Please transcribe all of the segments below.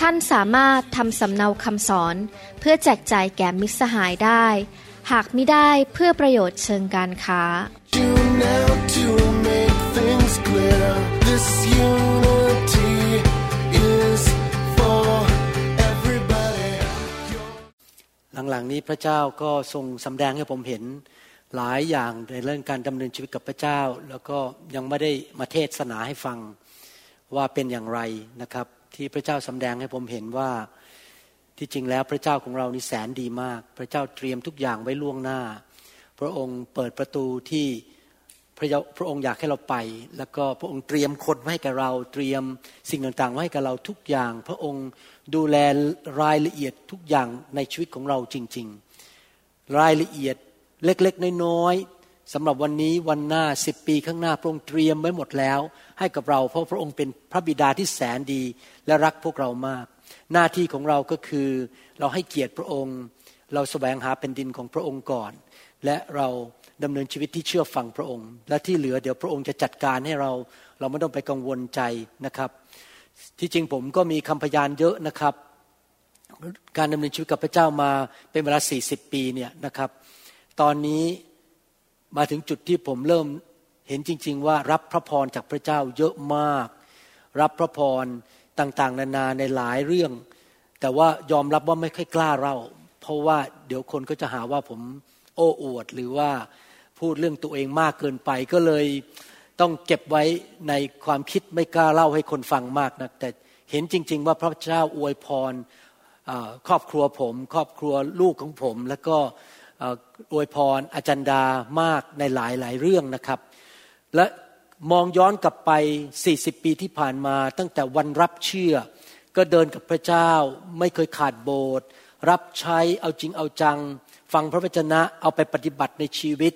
ท่านสามารถทำสำเนาคำสอน เพื่อแจกจ่ายแก่มิตรสหายได้ หากไม่ได้เพื่อประโยชน์เชิงการค้า หลังๆนี้พระเจ้าก็ทรงสำแดงให้ผมเห็นหลายอย่างในเรื่องการดำเนินชีวิตกับพระเจ้า แล้วก็ยังไม่ได้มาเทศนาให้ฟังว่าเป็นอย่างไรนะครับ ที่พระเจ้าสำแดงให้ผมเห็นว่าที่จริงแล้วพระเจ้าของเรานี่แสนดีมาก พระเจ้าเตรียมทุกอย่างไว้ล่วงหน้า พระองค์เปิดประตูที่พระพระองค์อยากให้เราไป แล้วก็พระองค์เตรียมคนไว้ให้กับเราเตรียมสิ่งต่างๆไว้ให้กับเราทุกอย่าง พระองค์ดูแลรายละเอียดทุกอย่างในชีวิตของเราจริง ๆ รายละเอียดเล็กๆน้อยๆ สำหรับวันนี้วันหน้าสิบปีข้างหน้าพระองค์เตรียมไว้หมดแล้ว ให้กับเราเพราะพระองค์เป็นพระบิดาที่แสนดีและรักพวกเรามาก หน้าที่ของเราก็คือเราให้เกียรติพระองค์ เราแสวงหาเป็นดินของพระองค์ก่อน และเราดำเนินชีวิตที่เชื่อฟังพระองค์ และที่เหลือเดี๋ยวพระองค์จะจัดการให้เรา เราไม่ต้องไปกังวลใจนะครับ ที่จริงผมก็มีคำพยานเยอะนะครับ การดำเนินชีวิตกับพระเจ้ามาเป็นเวลา40 ปีเนี่ยนะครับ ตอนนี้ มาถึงจุดที่ผมเริ่มเห็นจริง ๆ ว่ารับพระพรจากพระเจ้าเยอะมาก รับพระพรต่างๆ นานาในหลายเรื่อง แต่ว่ายอมรับว่าไม่ค่อยกล้าเล่าเพราะว่าเดี๋ยวคนก็จะหาว่าผมโอ้อวดหรือว่าพูดเรื่องตัวเองมากเกินไปก็เลยต้องเก็บไว้ในความคิดไม่กล้าเล่าให้คนฟังมากนะแต่เห็นจริง ๆ ว่าพระเจ้าอวยพรครอบครัวผม ครอบครัวลูกของผม แล้วก็ อวยพรอาจารย์ดามากในหลายหลายเรื่องนะครับ และมองย้อนกลับไป 40 ปีที่ผ่านมา ตั้งแต่วันรับเชื่อ ก็เดินกับพระเจ้าไม่เคยขาดโบสถ์รับใช้เอาจริงเอาจัง ฟังพระวจนะเอาไปปฏิบัติในชีวิต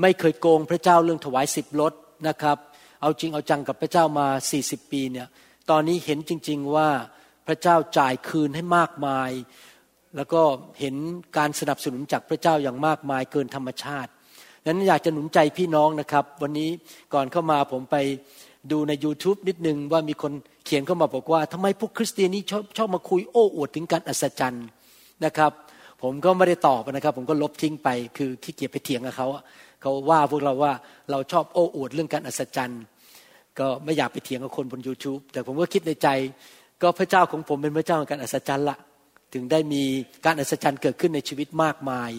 ไม่เคยโกงพระเจ้าเรื่องถวายสิบลดนะครับเอาจริงเอาจังกับพระเจ้ามา 40 ปีเนี่ยตอนนี้เห็นจริง ๆว่าพระเจ้าจ่ายคืนให้มากมาย แล้วก็เห็นการสนับสนุนจากพระเจ้าอย่างมากมายเกินธรรมชาตินั้นอยากจะหนุนใจพี่น้องนะครับ วันนี้ก่อนเข้ามาผมไปดูใน YouTube นิดนึงว่ามีคนเขียนเข้ามาบอกว่าทำไมพวกคริสเตียนนี้ชอบชอบมาคุยโอ้อวดถึงการอัศจรรย์นะครับ ผมก็ไม่ได้ตอบนะครับ ผมก็ลบทิ้งไปคือขี้เกียจไปเถียงกับเขาเขาว่าพวกเราว่าเราชอบโอ้อวดเรื่องการอัศจรรย์ ก็ไม่อยากไปเถียงกับคนบน YouTube แต่ผมก็คิดในใจ ก็พระเจ้าของผมเป็นพระเจ้าของการอัศจรรย์ละ ถึงได้มีการอัศจรรย์เกิดขึ้นในชีวิตมากมาย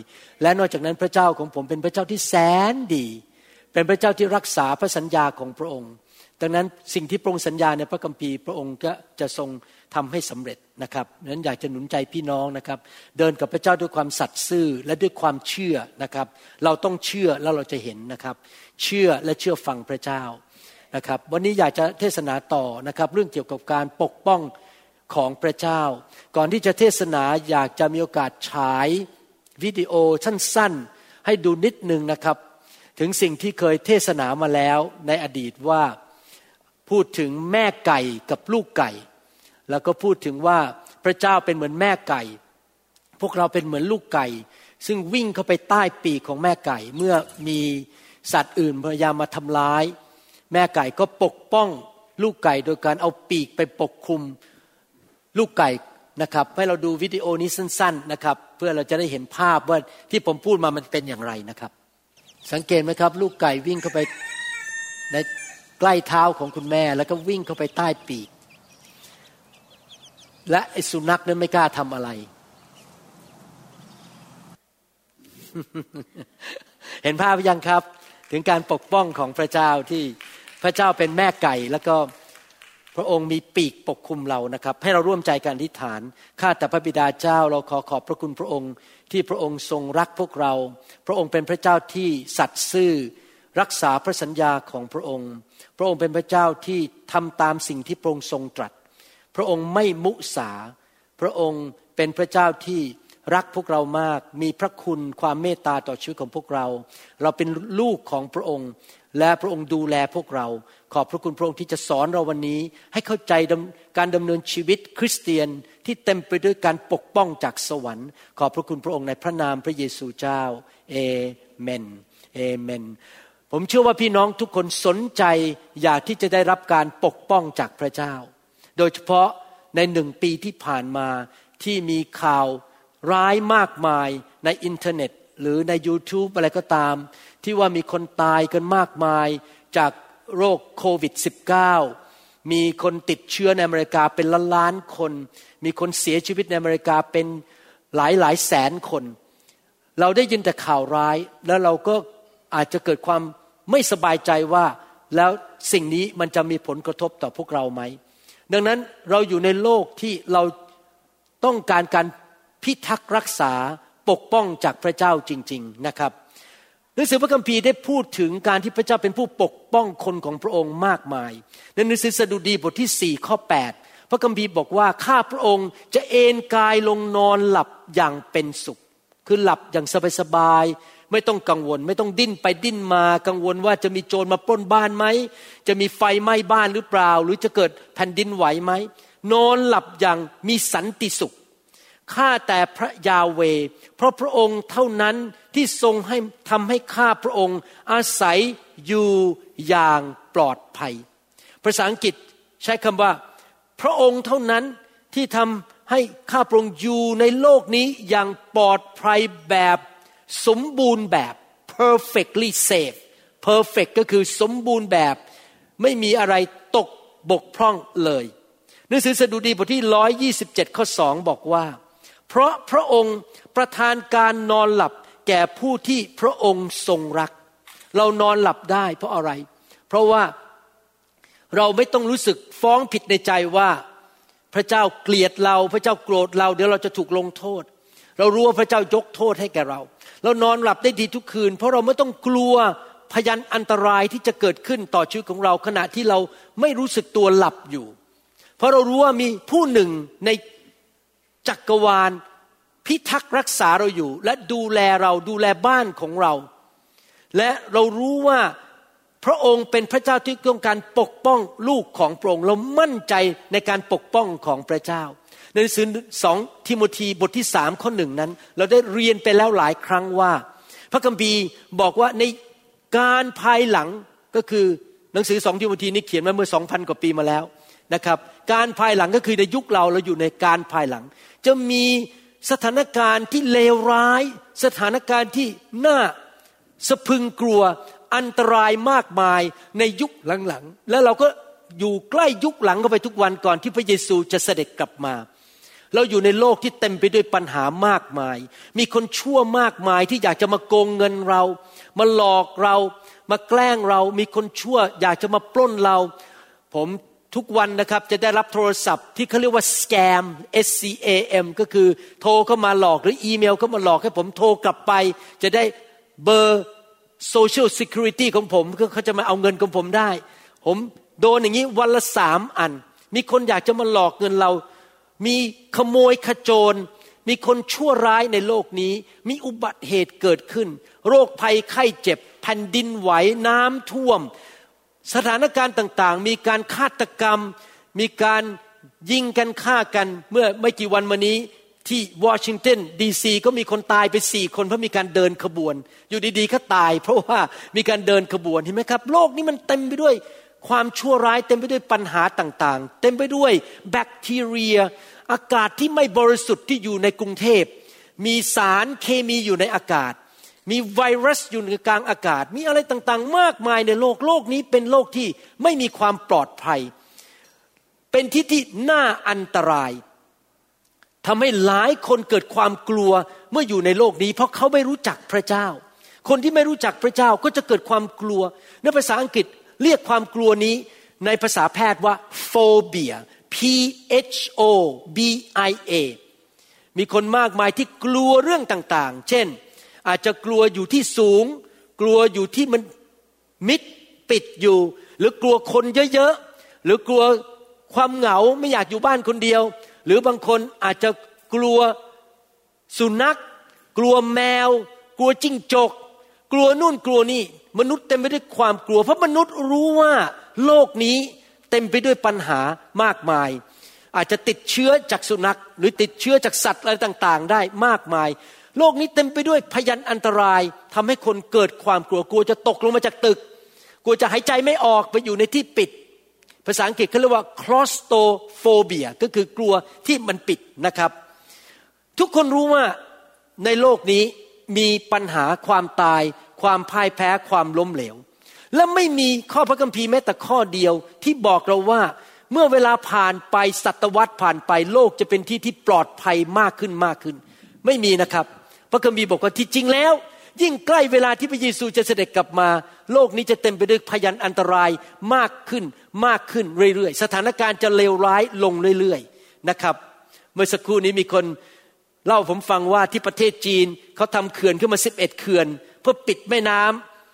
และนอกจากนั้นพระเจ้าของผมเป็นพระเจ้าที่แสนดี เป็นพระเจ้าที่รักษาพระสัญญาของพระองค์ ดังนั้นสิ่งที่พระองค์สัญญาในพระคัมภีร์พระองค์ก็จะทรงทำให้สำเร็จนะครับนั้นอยากจะหนุนใจพี่น้องนะครับ เดินกับพระเจ้าด้วยความสัตย์ซื่อและด้วยความเชื่อนะครับ เราต้องเชื่อแล้วเราจะเห็นนะครับ เชื่อและเชื่อฟังพระเจ้านะครับ วันนี้อยากจะเทศนาต่อนะครับ เรื่องเกี่ยวกับการปกป้อง ของพระเจ้า ก่อนที่จะเทศนาอยากจะมีโอกาสฉายวิดีโอสั้นๆ ให้ดูนิดนึงนะครับ ถึงสิ่งที่เคยเทศนามาแล้วในอดีตว่าพูดถึงแม่ไก่กับลูกไก่ แล้วก็พูดถึงว่าพระเจ้าเป็นเหมือนแม่ไก่ พวกเราเป็นเหมือนลูกไก่ ซึ่งวิ่งเข้าไปใต้ปีกของแม่ไก่ เมื่อมีสัตว์อื่นพยายามมาทำร้าย แม่ไก่ก็ปกป้องลูกไก่โดยการเอาปีกไปปกคลุม ลูกไก่นะครับให้เราดูวิดีโอนี้สั้น ๆนะครับ เพื่อเราจะได้เห็นภาพว่าที่ผมพูดมามันเป็นอย่างไรนะครับ สังเกตไหมครับ ลูกไก่วิ่งเข้าไปในใกล้เท้าของคุณแม่ แล้วก็วิ่งเข้าไปใต้ปีก และไอ้สุนัขนั้นไม่กล้าทำอะไร เห็นภาพยังครับ ถึงการปกป้องของพระเจ้าที่พระเจ้าเป็นแม่ไก่แล้วก็ พระองค์มีปีกปกคุมเรานะครับ ให้เราร่วมใจกันอธิษฐานข้าแต่พระบิดาเจ้าเราขอขอบพระคุณพระองค์ ที่พระองค์ทรงรักพวกเรา พระองค์เป็นพระเจ้าที่สัตย์ซื่อ รักษาพระสัญญาของพระองค์ พระองค์เป็นพระเจ้าที่ทำตามสิ่งที่พระองค์ทรงตรัส พระองค์ไม่มุสา พระองค์เป็นพระเจ้าที่ รักพวกเรามาก มีพระคุณความเมตตาต่อชีวิตของพวกเรา เราเป็นลูกของพระองค์ และพระองค์ดูแลพวกเรา ขอบพระคุณพระองค์ที่จะสอนเราวันนี้ ให้เข้าใจการดำเนินชีวิตคริสเตียนที่เต็มไปด้วยการปกป้องจากสวรรค์ ขอบพระคุณพระองค์ในพระนามพระเยซูเจ้าเอเมนเอเมนผมเชื่อว่าพี่น้องทุกคนสนใจอยากที่จะได้รับการปกป้องจากพระเจ้า โดยเฉพาะในหนึ่งปีที่ผ่านมาที่มีข่าว ร้ายมากมายในอินเทอร์เน็ต หรือใน YouTube อะไรก็ตาม ที่ว่ามีคนตายกันมากมายจากโรคโควิด -19 มีคนติดเชื้อในอเมริกาเป็นล้านล้านคน มีคนเสียชีวิตในอเมริกาเป็นหลายหลายแสนคน เราได้ยินแต่ข่าวร้าย แล้วเราก็อาจจะเกิดความไม่สบายใจว่าแล้วสิ่งนี้มันจะมีผลกระทบต่อพวกเราไหม ดังนั้นเราอยู่ในโลกที่เราต้องการการ พิทักษ์รักษาปกป้องจากพระเจ้าจริง ๆนะครับหนังสือพระคัมภีร์ได้พูดถึงการที่พระเจ้าเป็นผู้ปกป้องคนของพระองค์มากมายในหนังสือสดุดีบทที่สี่ข้อ8พระคัมภีร์บอกว่าข้าพระองค์จะเอนกายลงนอนหลับอย่างเป็นสุข คือหลับอย่างสบายๆไม่ต้องกังวล ไม่ต้องดิ้นไปดิ้นมากังวลว่าจะมีโจรมาปล้นบ้านไหมจะมีไฟไหม้บ้านหรือเปล่า หรือจะเกิดแผ่นดินไหวไหมนอนหลับอย่างมีสันติสุข ข้าแต่พระยาเว เพราะพระองค์เท่านั้นที่ทรงให้ทำให้ข้าพระองค์อาศัยอยู่อย่างปลอดภัย ภาษาอังกฤษใช้คำว่า พระองค์เท่านั้นที่ทำให้ข้าพระองค์อยู่ในโลกนี้อย่างปลอดภัยแบบสมบูรณ์แบบ perfectly safe perfect ก็คือสมบูรณ์แบบ ไม่มีอะไรตกบกพร่องเลยหนังสือสดุดีบทที่ 127 ข้อ 2 บอกว่า เพราะพระองค์ประทานการนอนหลับแก่ผู้ที่พระองค์ทรงรัก เรานอนหลับได้เพราะอะไร เพราะว่าเราไม่ต้องรู้สึกฟ้องผิดในใจว่า พระเจ้าเกลียดเรา พระเจ้าโกรธเรา เดี๋ยวเราจะถูกลงโทษ เรารู้ว่าพระเจ้ายกโทษให้แก่เรา เรานอนหลับได้ดีทุกคืน เพราะเราไม่ต้องกลัวพยันอันตรายที่จะเกิดขึ้นต่อชีวิตของเราขณะที่เราไม่รู้สึกตัวหลับอยู่ เพราะเรารู้ว่ามีผู้หนึ่งใน จักรวาลพิทักษ์รักษาเราอยู่ และดูแลเราดูแลบ้านของเรา และเรารู้ว่าพระองค์เป็นพระเจ้าที่ต้องการปกป้องลูกของพระองค์เรามั่นใจในการปกป้องของพระเจ้า ในหนังสือสองทิโมธีบทที่สามข้อหนึ่งนั้น เราได้เรียนไปแล้วหลายครั้งว่า พระคัมภีร์บอกว่าในการภายหลังก็คือหนังสือสองทิโมธีนี้เขียนมาเมื่อสองพันกว่าปีมาแล้วนะครับ การภายหลังก็คือในยุคเราเราอยู่ในการภายหลัง จะมีสถานการณ์ที่เลวร้าย สถานการณ์ที่น่าสะพึงกลัวอันตรายมากมายในยุคหลังๆ แล้วเราก็อยู่ใกล้ยุคหลังเข้าไปทุกวันก่อนที่พระเยซูจะเสด็จกลับมา เราอยู่ในโลกที่เต็มไปด้วยปัญหามากมาย มีคนชั่วมากมายที่อยากจะมาโกงเงินเรา มาหลอกเรา มาแกล้งเรา มีคนชั่วอยากจะมาปล้นเรา ผม ทุกวันนะครับจะได้รับโทรศัพท์ที่เขาเรียกว่า scam S C A M ก็คือโทรเข้ามาหลอกหรืออีเมลเข้ามาหลอกให้ผมโทรกลับไป จะได้เบอร์ social security ของผมเขาจะมาเอาเงินของผมได้ ผมโดนอย่างนี้วันละสามอัน มีคนอยากจะมาหลอกเงินเรา มีขโมยขจร มีคนชั่วร้ายในโลกนี้ มีอุบัติเหตุเกิดขึ้น โรคภัยไข้เจ็บ แผ่นดินไหวน้ำท่วม สถานการณ์ต่างๆ มีการฆาตกรรม มีการยิงกันฆ่ากันเมื่อไม่กี่วันมานี้ที่วอชิงตันดีซีก็มีคนตายไปสี่คนเพราะมีการเดินขบวน อยู่ดีๆก็ตาย เพราะว่ามีการเดินขบวนเห็นไหมครับ โลกนี้มันเต็มไปด้วยความชั่วร้ายเต็มไปด้วยปัญหาต่างๆ เต็มไปด้วยแบคทีเรีย อากาศที่ไม่บริสุทธิ์ที่อยู่ในกรุงเทพ มีสารเคมีอยู่ในอากาศ มีไวรัสอยู่ในกลางอากาศ มีอะไรต่างๆ มากมายในโลกโลกนี้เป็นโลกที่ไม่มีความปลอดภัย เป็นที่ที่น่าอันตรายทำให้หลายคนเกิดความกลัวเมื่ออยู่ในโลกนี้ เพราะเขาไม่รู้จักพระเจ้า คนที่ไม่รู้จักพระเจ้าก็จะเกิดความกลัว ในภาษาอังกฤษเรียกความกลัวนี้ในภาษาแพทย์ว่า phobia P H O B I A มีคนมากมายที่กลัวเรื่องต่างๆ เช่น อาจจะกลัวอยู่ที่สูง กลัวอยู่ที่มันมิดปิดอยู่ หรือกลัวคนเยอะๆหรือกลัวความเหงาไม่อยากอยู่บ้านคนเดียว หรือบางคนอาจจะกลัวสุนัข กลัวแมว กลัวจิ้งจก กลัวนู่นกลัวนี่ มนุษย์เต็มไปด้วยความกลัว เพราะมนุษย์รู้ว่าโลกนี้เต็มไปด้วยปัญหามากมาย อาจจะติดเชื้อจากสุนัข หรือติดเชื้อจากสัตว์อะไรต่าง ๆ ได้มากมาย โลกนี้เต็มไปด้วยพยันอันตรายทำให้คนเกิดความกลัวกลัวจะตกลงมาจากตึก กลัวจะหายใจไม่ออกไปอยู่ในที่ปิด ภาษาอังกฤษเขาเรียกว่า claustrophobia ก็คือกลัวที่มันปิดนะครับ ทุกคนรู้ว่าในโลกนี้มีปัญหาความตาย ความพ่ายแพ้ความล้มเหลว และไม่มีข้อพระคัมภีร์แม้แต่ข้อเดียวที่บอกเราว่าเมื่อเวลาผ่านไปศตวรรษผ่านไปโลกจะเป็นที่ที่ปลอดภัยมากขึ้นมากขึ้น ไม่มีนะครับ พระคัมภีร์บอกว่าที่จริงแล้ว ยิ่งใกล้เวลาที่พระเยซูจะเสด็จกลับมา โลกนี้จะเต็มไปด้วยพยันอันตรายมากขึ้นมากขึ้นเรื่อยๆ สถานการณ์จะเลวร้ายลงเรื่อยๆนะครับ เมื่อสักครู่นี้มีคนเล่าผมฟังว่าที่ประเทศจีนเขาทำเขื่อนขึ้นมาสิบเอ็ดเขื่อน เพื่อปิดแม่น้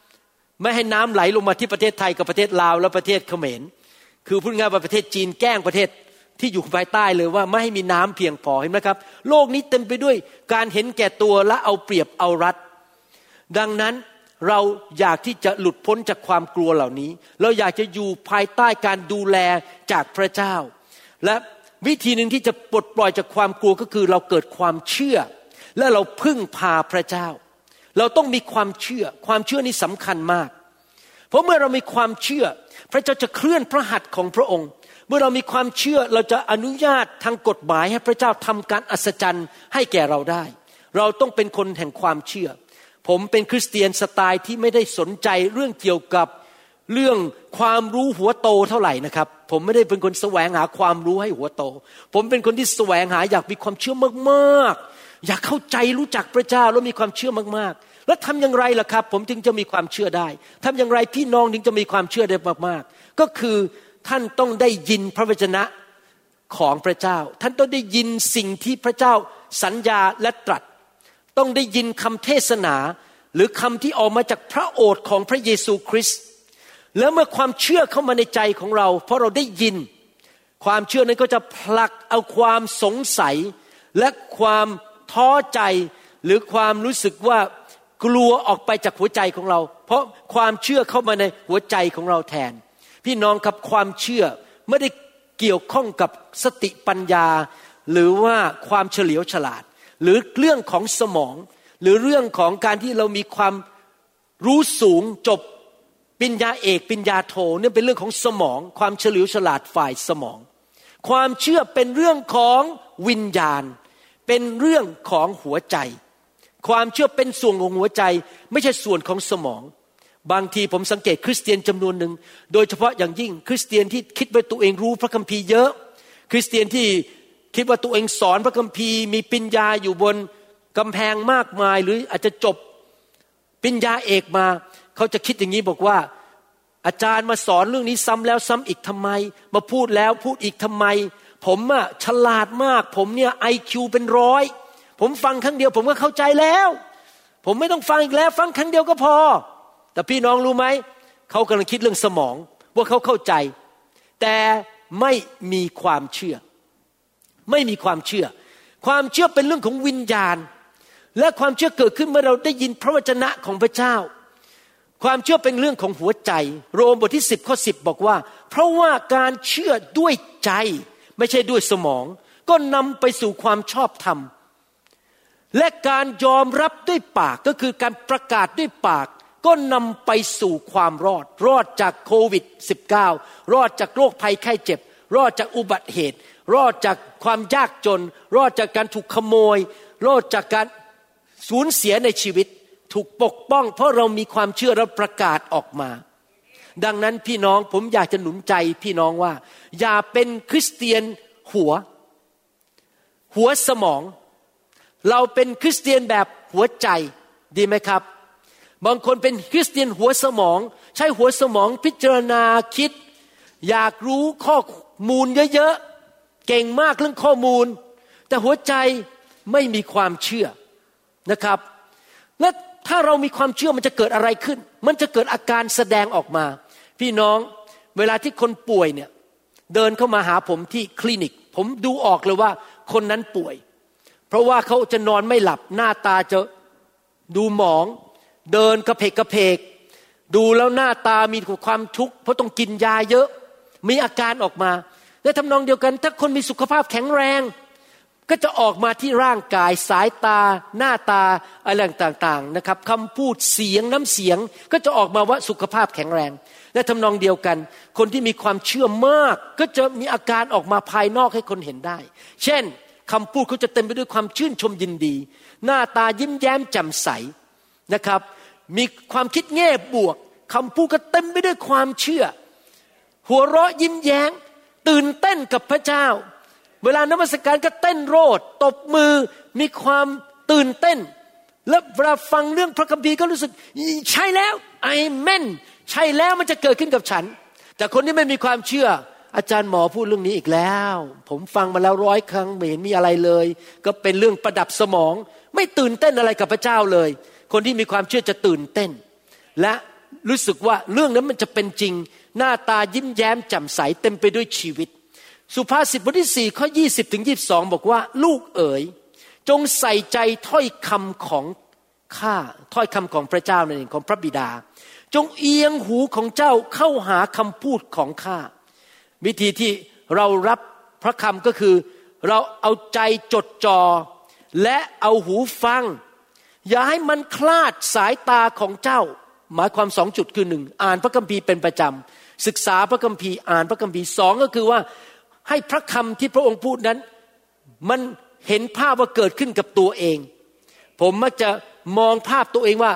ำไม่ให้น้ำไหลลงมาที่ประเทศไทยกับประเทศลาวและประเทศเขมร คือพูดง่ายว่าประเทศจีนแกล้งประเทศ ที่อยู่ภายใต้เลยว่าไม่ให้มีน้ำเพียงพอเห็นไหมครับ โลกนี้เต็มไปด้วยการเห็นแก่ตัวและเอาเปรียบเอารัด ดังนั้นเราอยากที่จะหลุดพ้นจากความกลัวเหล่านี้ เราอยากจะอยู่ภายใต้การดูแลจากพระเจ้า และวิธีหนึ่งที่จะปลดปล่อยจากความกลัวก็คือเราเกิดความเชื่อ และเราพึ่งพาพระเจ้า เราต้องมีความเชื่อ ความเชื่อนี้สำคัญมาก เพราะเมื่อเรามีความเชื่อ พระเจ้าจะเคลื่อนพระหัตถ์ของพระองค์ เมื่อเรามีความเชื่อเราจะอนุญาตทางกฎหมายให้พระเจ้าทำการอัศจรรย์ให้แก่เราได้ เราต้องเป็นคนแห่งความเชื่อ ผมเป็นคริสเตียนสไตล์ที่ไม่ได้สนใจเรื่องเกี่ยวกับเรื่องความรู้หัวโตเท่าไหร่นะครับ ผมไม่ได้เป็นคนแสวงหาความรู้ให้หัวโต ผมเป็นคนที่แสวงหาอยากมีความเชื่อมากๆ อยากเข้าใจรู้จักพระเจ้าแล้วมีความเชื่อมากๆแล้วทำอย่างไรล่ะครับ ผมจึงจะมีความเชื่อได้ทำอย่างไรพี่น้องถึงจะมีความเชื่อได้มากๆ ก็คือ ท่านต้องได้ยินพระวจนะของพระเจ้า ท่านต้องได้ยินสิ่งที่พระเจ้าสัญญาและตรัส ต้องได้ยินคำเทศนาหรือคำที่ออกมาจากพระโอษฐ์ของพระเยซูคริสต์แล้วเมื่อความเชื่อเข้ามาในใจของเรา เพราะเราได้ยิน ความเชื่อนั้นก็จะผลักเอาความสงสัย และความท้อใจหรือความรู้สึกว่ากลัวออกไปจากหัวใจของเรา เพราะความเชื่อเข้ามาในหัวใจของเราแทน พี่น้องครับความเชื่อไม่ได้เกี่ยวข้องกับสติปัญญา หรือว่าความเฉลียวฉลาด หรือเรื่องของสมอง หรือเรื่องของการที่เรามีความรู้สูงจบปิญญาเอกปิญญาโทเนี่ยเป็นเรื่องของสมอง ความเฉลียวฉลาดฝ่ายสมอง ความเชื่อเป็นเรื่องของวิญญาณ เป็นเรื่องของหัวใจ ความเชื่อเป็นส่วนของหัวใจ ไม่ใช่ส่วนของสมอง บางทีผมสังเกตคริสเตียนจำนวนหนึ่ง โดยเฉพาะอย่างยิ่งคริสเตียนที่คิดว่าตัวเองรู้พระคัมภีร์เยอะ คริสเตียนที่คิดว่าตัวเองสอนพระคัมภีร์ มีปริญญาอยู่บนกำแพงมากมาย หรืออาจจะจบปริญญาเอกมา เขาจะคิดอย่างนี้บอกว่า อาจารย์มาสอนเรื่องนี้ซ้ำแล้วซ้ำอีกทำไม มาพูดแล้วพูดอีกทำไม ผมอะฉลาดมาก ผมเนี่ยไอคิวเป็นร้อยผมฟังครั้งเดียว ผมก็เข้าใจแล้ว ผมไม่ต้องฟังอีกแล้ว ฟังครั้งเดียวก็พอ แต่พี่น้องรู้ไหมเขากำลังคิดเรื่องสมองว่าเขาเข้าใจ แต่ไม่มีความเชื่อ ไม่มีความเชื่อ ความเชื่อเป็นเรื่องของวิญญาณ และความเชื่อเกิดขึ้นเมื่อเราได้ยินพระวจนะของพระเจ้า ความเชื่อเป็นเรื่องของหัวใจ โรมบทที่สิบข้อสิบบอกว่า เพราะว่าการเชื่อด้วยใจ ไม่ใช่ด้วยสมอง ก็นำไปสู่ความชอบธรรมและการยอมรับด้วยปากก็คือการประกาศด้วยปาก ก็นำไปสู่ความรอด รอดจากโควิด -19 รอดจากโรคภัยไข้เจ็บ รอดจากอุบัติเหตุ รอดจากความยากจน รอดจากการถูกขโมย รอดจากการสูญเสียในชีวิต ถูกปกป้อง เพราะเรามีความเชื่อและประกาศออกมา ดังนั้นพี่น้องผมอยากจะหนุนใจพี่น้องว่า อย่าเป็นคริสเตียนหัว หัวสมอง เราเป็นคริสเตียนแบบหัวใจดีไหมครับ บางคนเป็นคริสเตียนหัวสมอง ใช้หัวสมองพิจารณาคิด อยากรู้ข้อมูลเยอะๆ เก่งมากเรื่องข้อมูล แต่หัวใจไม่มีความเชื่อนะครับ และถ้าเรามีความเชื่อมันจะเกิดอะไรขึ้น มันจะเกิดอาการแสดงออกมา พี่น้องเวลาที่คนป่วยเนี่ยเดินเข้ามาหาผมที่คลินิก ผมดูออกเลยว่าคนนั้นป่วย เพราะว่าเขาจะนอนไม่หลับหน้าตาจะดูหมอง เดินกระเพกกระเพก ดูแล้วหน้าตามีความทุกข์เพราะต้องกินยาเยอะ มีอาการออกมา และทำนองเดียวกัน ถ้าคนมีสุขภาพแข็งแรง ก็จะออกมาที่ร่างกายสายตา หน้าตาอะไรต่างๆนะครับคำพูดเสียงน้ำเสียงก็จะออกมาว่าสุขภาพแข็งแรง และทำนองเดียวกัน คนที่มีความเชื่อมากก็จะมีอาการออกมาภายนอกให้คนเห็นได้ เช่นคำพูดเขาจะเต็มไปด้วยความชื่นชมยินดี หน้าตายิ้มแย้มแจ่มใส นะครับ มีความคิดแง่บวกคำพูดก็เต็มไปด้วยความเชื่อ หัวเราะยิ้มแย้งตื่นเต้นกับพระเจ้า เวลานมัสการก็เต้นโรดตบมือมีความตื่นเต้น และเวลาฟังเรื่องพระคัมภีร์ก็รู้สึก ใช่แล้วไอเมนใช่แล้วมันจะเกิดขึ้นกับฉัน แต่คนที่ไม่มีความเชื่อ อาจารย์หมอพูดเรื่องนี้อีกแล้ว ผมฟังมาแล้วร้อยครั้งไม่เห็นมีอะไรเลย ก็เป็นเรื่องประดับสมอง ไม่ตื่นเต้นอะไรกับพระเจ้าเลย คนที่มีความเชื่อจะตื่นเต้น และรู้สึกว่าเรื่องนั้นมันจะเป็นจริง หน้าตายิ้มแย้มแจ่มใสเต็มไปด้วยชีวิต สุภาษิตบทที่สี่ข้อยี่สิบถึงยีบสองบอกว่า ลูกเอ๋ย จงใส่ใจถ้อยคำของข้าถ้อยคำของพระเจ้านั่นเองของพระบิดา จงเอียงหูของเจ้าเข้าหาคำพูดของข้าวิธีที่เรารับพระคำก็คือเราเอาใจจดจอ่อและเอาหูฟัง อย่าให้มันคลาดสายตาของเจ้า หมายความสองจุดคือหนึ่งอ่านพระคัมภีร์เป็นประจำศึกษาพระคัมภีร์อ่านพระคัมภีร์สองก็คือว่าให้พระคำที่พระองค์พูดนั้น มันเห็นภาพว่าเกิดขึ้นกับตัวเอง ผมมักจะมองภาพตัวเองว่า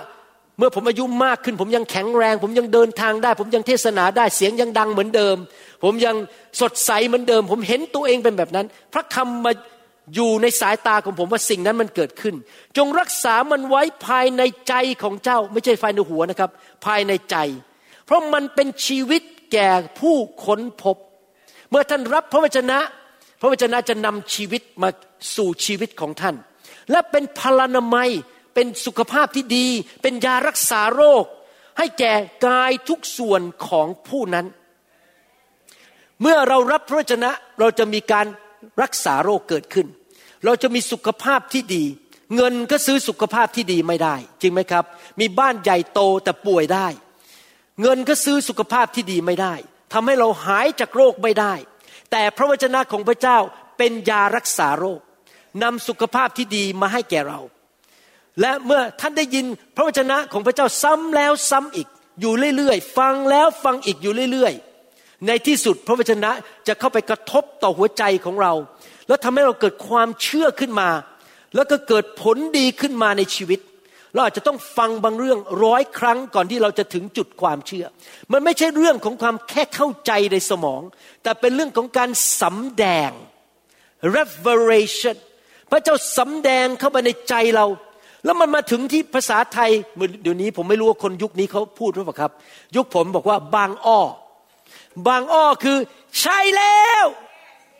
เมื่อผมอายุมากขึ้น ผมยังแข็งแรง ผมยังเดินทางได้ ผมยังเทศนาได้เสียงยังดังเหมือนเดิม ผมยังสดใสเหมือนเดิม ผมเห็นตัวเองเป็นแบบนั้น พระคำมา อยู่ในสายตาของผมว่าสิ่งนั้นมันเกิดขึ้น จงรักษามันไว้ภายในใจของเจ้า ไม่ใช่ภายในหัวนะครับ ภายในใจ เพราะมันเป็นชีวิตแก่ผู้ค้นพบ เมื่อท่านรับพระวจนะ พระวจนะจะนำชีวิตมาสู่ชีวิตของท่าน และเป็นพลานามัยเป็นสุขภาพที่ดี เป็นยารักษาโรค ให้แก่กายทุกส่วนของผู้นั้น เมื่อเรารับพระชนะเราจะมีการ รักษาโรคเกิดขึ้น เราจะมีสุขภาพที่ดี เงินก็ซื้อสุขภาพที่ดีไม่ได้ จริงไหมครับ มีบ้านใหญ่โตแต่ป่วยได้ เงินก็ซื้อสุขภาพที่ดีไม่ได้ทำให้เราหายจากโรคไม่ได้ แต่พระวจนะของพระเจ้าเป็นยารักษาโรคนำสุขภาพที่ดีมาให้แก่เรา และเมื่อท่านได้ยินพระวจนะของพระเจ้าซ้ำแล้วซ้ำอีก อยู่เรื่อยๆ ฟังแล้วฟังอีกอยู่เรื่อยๆ ในที่สุดพระวจนะจะเข้าไปกระทบต่อหัวใจของเรา แล้วทำให้เราเกิดความเชื่อขึ้นมา แล้วก็เกิดผลดีขึ้นมาในชีวิต เราอาจจะต้องฟังบางเรื่องร้อยครั้งก่อนที่เราจะถึงจุดความเชื่อ มันไม่ใช่เรื่องของความแค่เข้าใจในสมอง แต่เป็นเรื่องของการสำแดง revelation พระเจ้าสำแดงเข้าไปในใจเราแล้วมันมาถึงที่ภาษาไทยเดี๋ยวนี้ผมไม่รู้ว่าคนยุคนี้เขาพูดหรือเปล่าครับ ยุคผมบอกว่าบางอ้อ บางอ้อคือใช่แล้ว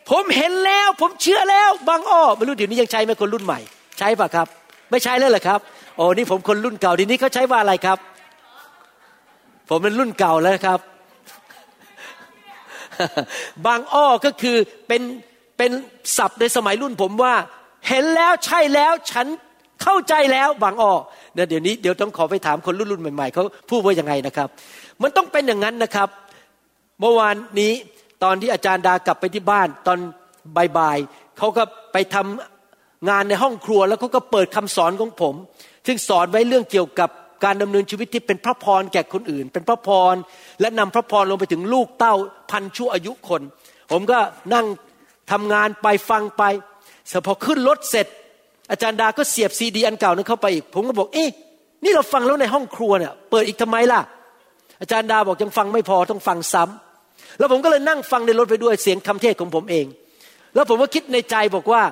ผมเห็นแล้ว ผมเชื่อแล้ว บางอ้อไม่รู้เดี๋ยวนี้ยังใช้ไหมคนรุ่นใหม่ ใช่ปะครับ ไม่ใช่แล้วเหรอครับโอ้นี่ผมคนรุ่นเก่าเดี๋ยวนี้เขาใช้ว่าอะไรครับ ผมเป็นรุ่นเก่าแล้วครับ บางอ้อก็คือเป็นเป็นศัพท์ในสมัยรุ่นผมว่า เห็นแล้วใช่แล้วฉันเข้าใจแล้วบางอ้อเนี่ยเดี๋ยวนี้เดี๋ยวต้องขอไปถามคนรุ่นรุ่นใหม่ๆเขาพูดว่ายังไงนะครับ มันต้องเป็นอย่างนั้นนะครับ เมื่อวานนี้ตอนที่อาจารย์ดากลับไปที่บ้านตอนบ่ายๆเขาก็ไปทำงานในห้องครัวแล้วเขาก็เปิดคำสอนของผม ซึ่งสอนไว้เรื่องเกี่ยวกับการดำเนินชีวิตที่เป็นพระพรแก่คนอื่น เป็นพระพรและนำพระพรลงไปถึงลูกเต้าพันชั่วอายุคน ผมก็นั่งทำงานไปฟังไปเสพอขึ้นรถเสร็จ อาจารย์ดาก็เสียบซีดีอันเก่านั้นเข้าไปอีก ผมก็บอกเอ๊ะนี่เราฟังแล้วในห้องครัวเนี่ยเปิดอีกทำไมล่ะ อาจารย์ดาบอกยังฟังไม่พอต้องฟังซ้ำ แล้วผมก็เลยนั่งฟังในรถไปด้วยเสียงคำเทศของผมเอง แล้วผมก็คิดในใจบอกว่า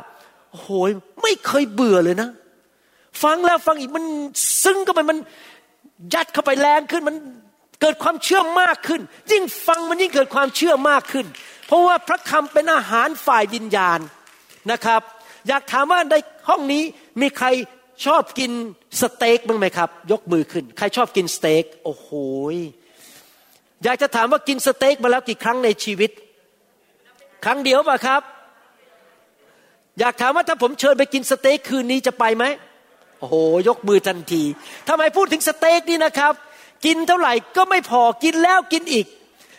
โอ้โหไม่เคยเบื่อเลยนะ ฟังแล้วฟังอีกมันซึมเข้าไปมันยัดเข้าไปแรงขึ้นมันเกิดความเชื่อมากขึ้น ยิ่งฟังมันยิ่งเกิดความเชื่อมากขึ้น เพราะว่าพระคำเป็นอาหารฝ่ายวิญญาณนะครับ อยากถามว่าในห้องนี้มีใครชอบกินสเต็กบ้างไหมครับ ยกมือขึ้น ใครชอบกินสเต็กโอ้โห อยากจะถามว่ากินสเต็กมาแล้วกี่ครั้งในชีวิต ครั้งเดียวป่ะครับ อยากถามว่าถ้าผมเชิญไปกินสเต็กคืนนี้จะไปไหมโอ้โหยกมือทันทีทำไมพูดถึงสเต็กนี่นะครับ กินเท่าไหร่ก็ไม่พอกินแล้วกินอีก